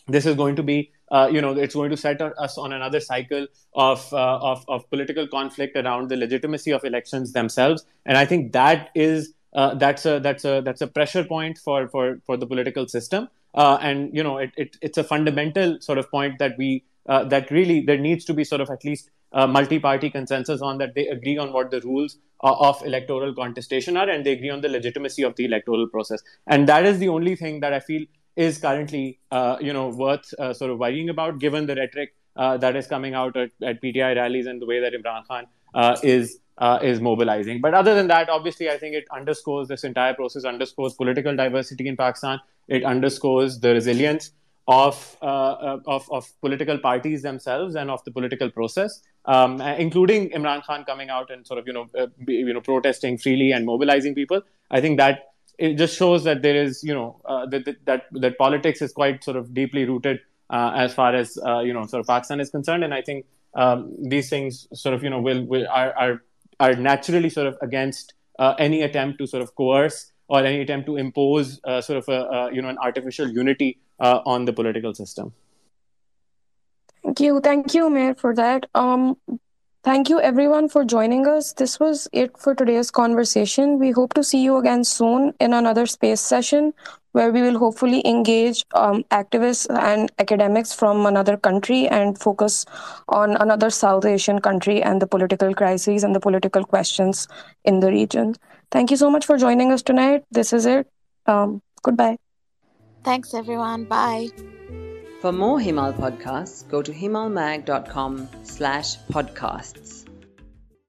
this is going to be, uh, you know, it's going to set us on another cycle of, uh, of, of political conflict around the legitimacy of elections themselves. And I think that is uh, that's a that's a that's a pressure point for for for the political system uh, and you know it, it, it's a fundamental sort of point that we uh, that really there needs to be sort of at least a multi-party consensus on that they agree on what the rules uh, of electoral contestation are and they agree on the legitimacy of the electoral process and that is the only thing that i feel is currently uh, you know worth uh, sort of worrying about given the rhetoric that is coming out at, at, pti rallies and the way that imran khan is uh, is mobilizing. But other than that, obviously, I think it underscores this entire process, underscores political diversity in Pakistan. It underscores the resilience of, uh, uh of, of political parties themselves and of the political process, um, including Imran Khan coming out and sort of you know uh, you know protesting freely and mobilizing people. I think that it just shows that there is you know uh, that, that that politics is quite sort of deeply rooted uh, as far as you know sort of Pakistan is concerned, and I think um, these things sort of you know will, will are, are are naturally sort of against uh, any attempt to sort of coerce or any attempt to impose uh, sort of a, you know an artificial unity uh, on the political system. Thank you. Thank you, Umair, for that. Um, thank you, everyone, for joining us. This was it for today's conversation. We hope to see you again soon in another space session where we will hopefully engage um, activists and academics from another country and focus on another South Asian country and the political crises and the political questions in the region. Thank you so much for joining us tonight. This is it. Um, goodbye. Thanks, everyone. Bye. For more Himal podcasts, go to himalmag.com slash podcasts.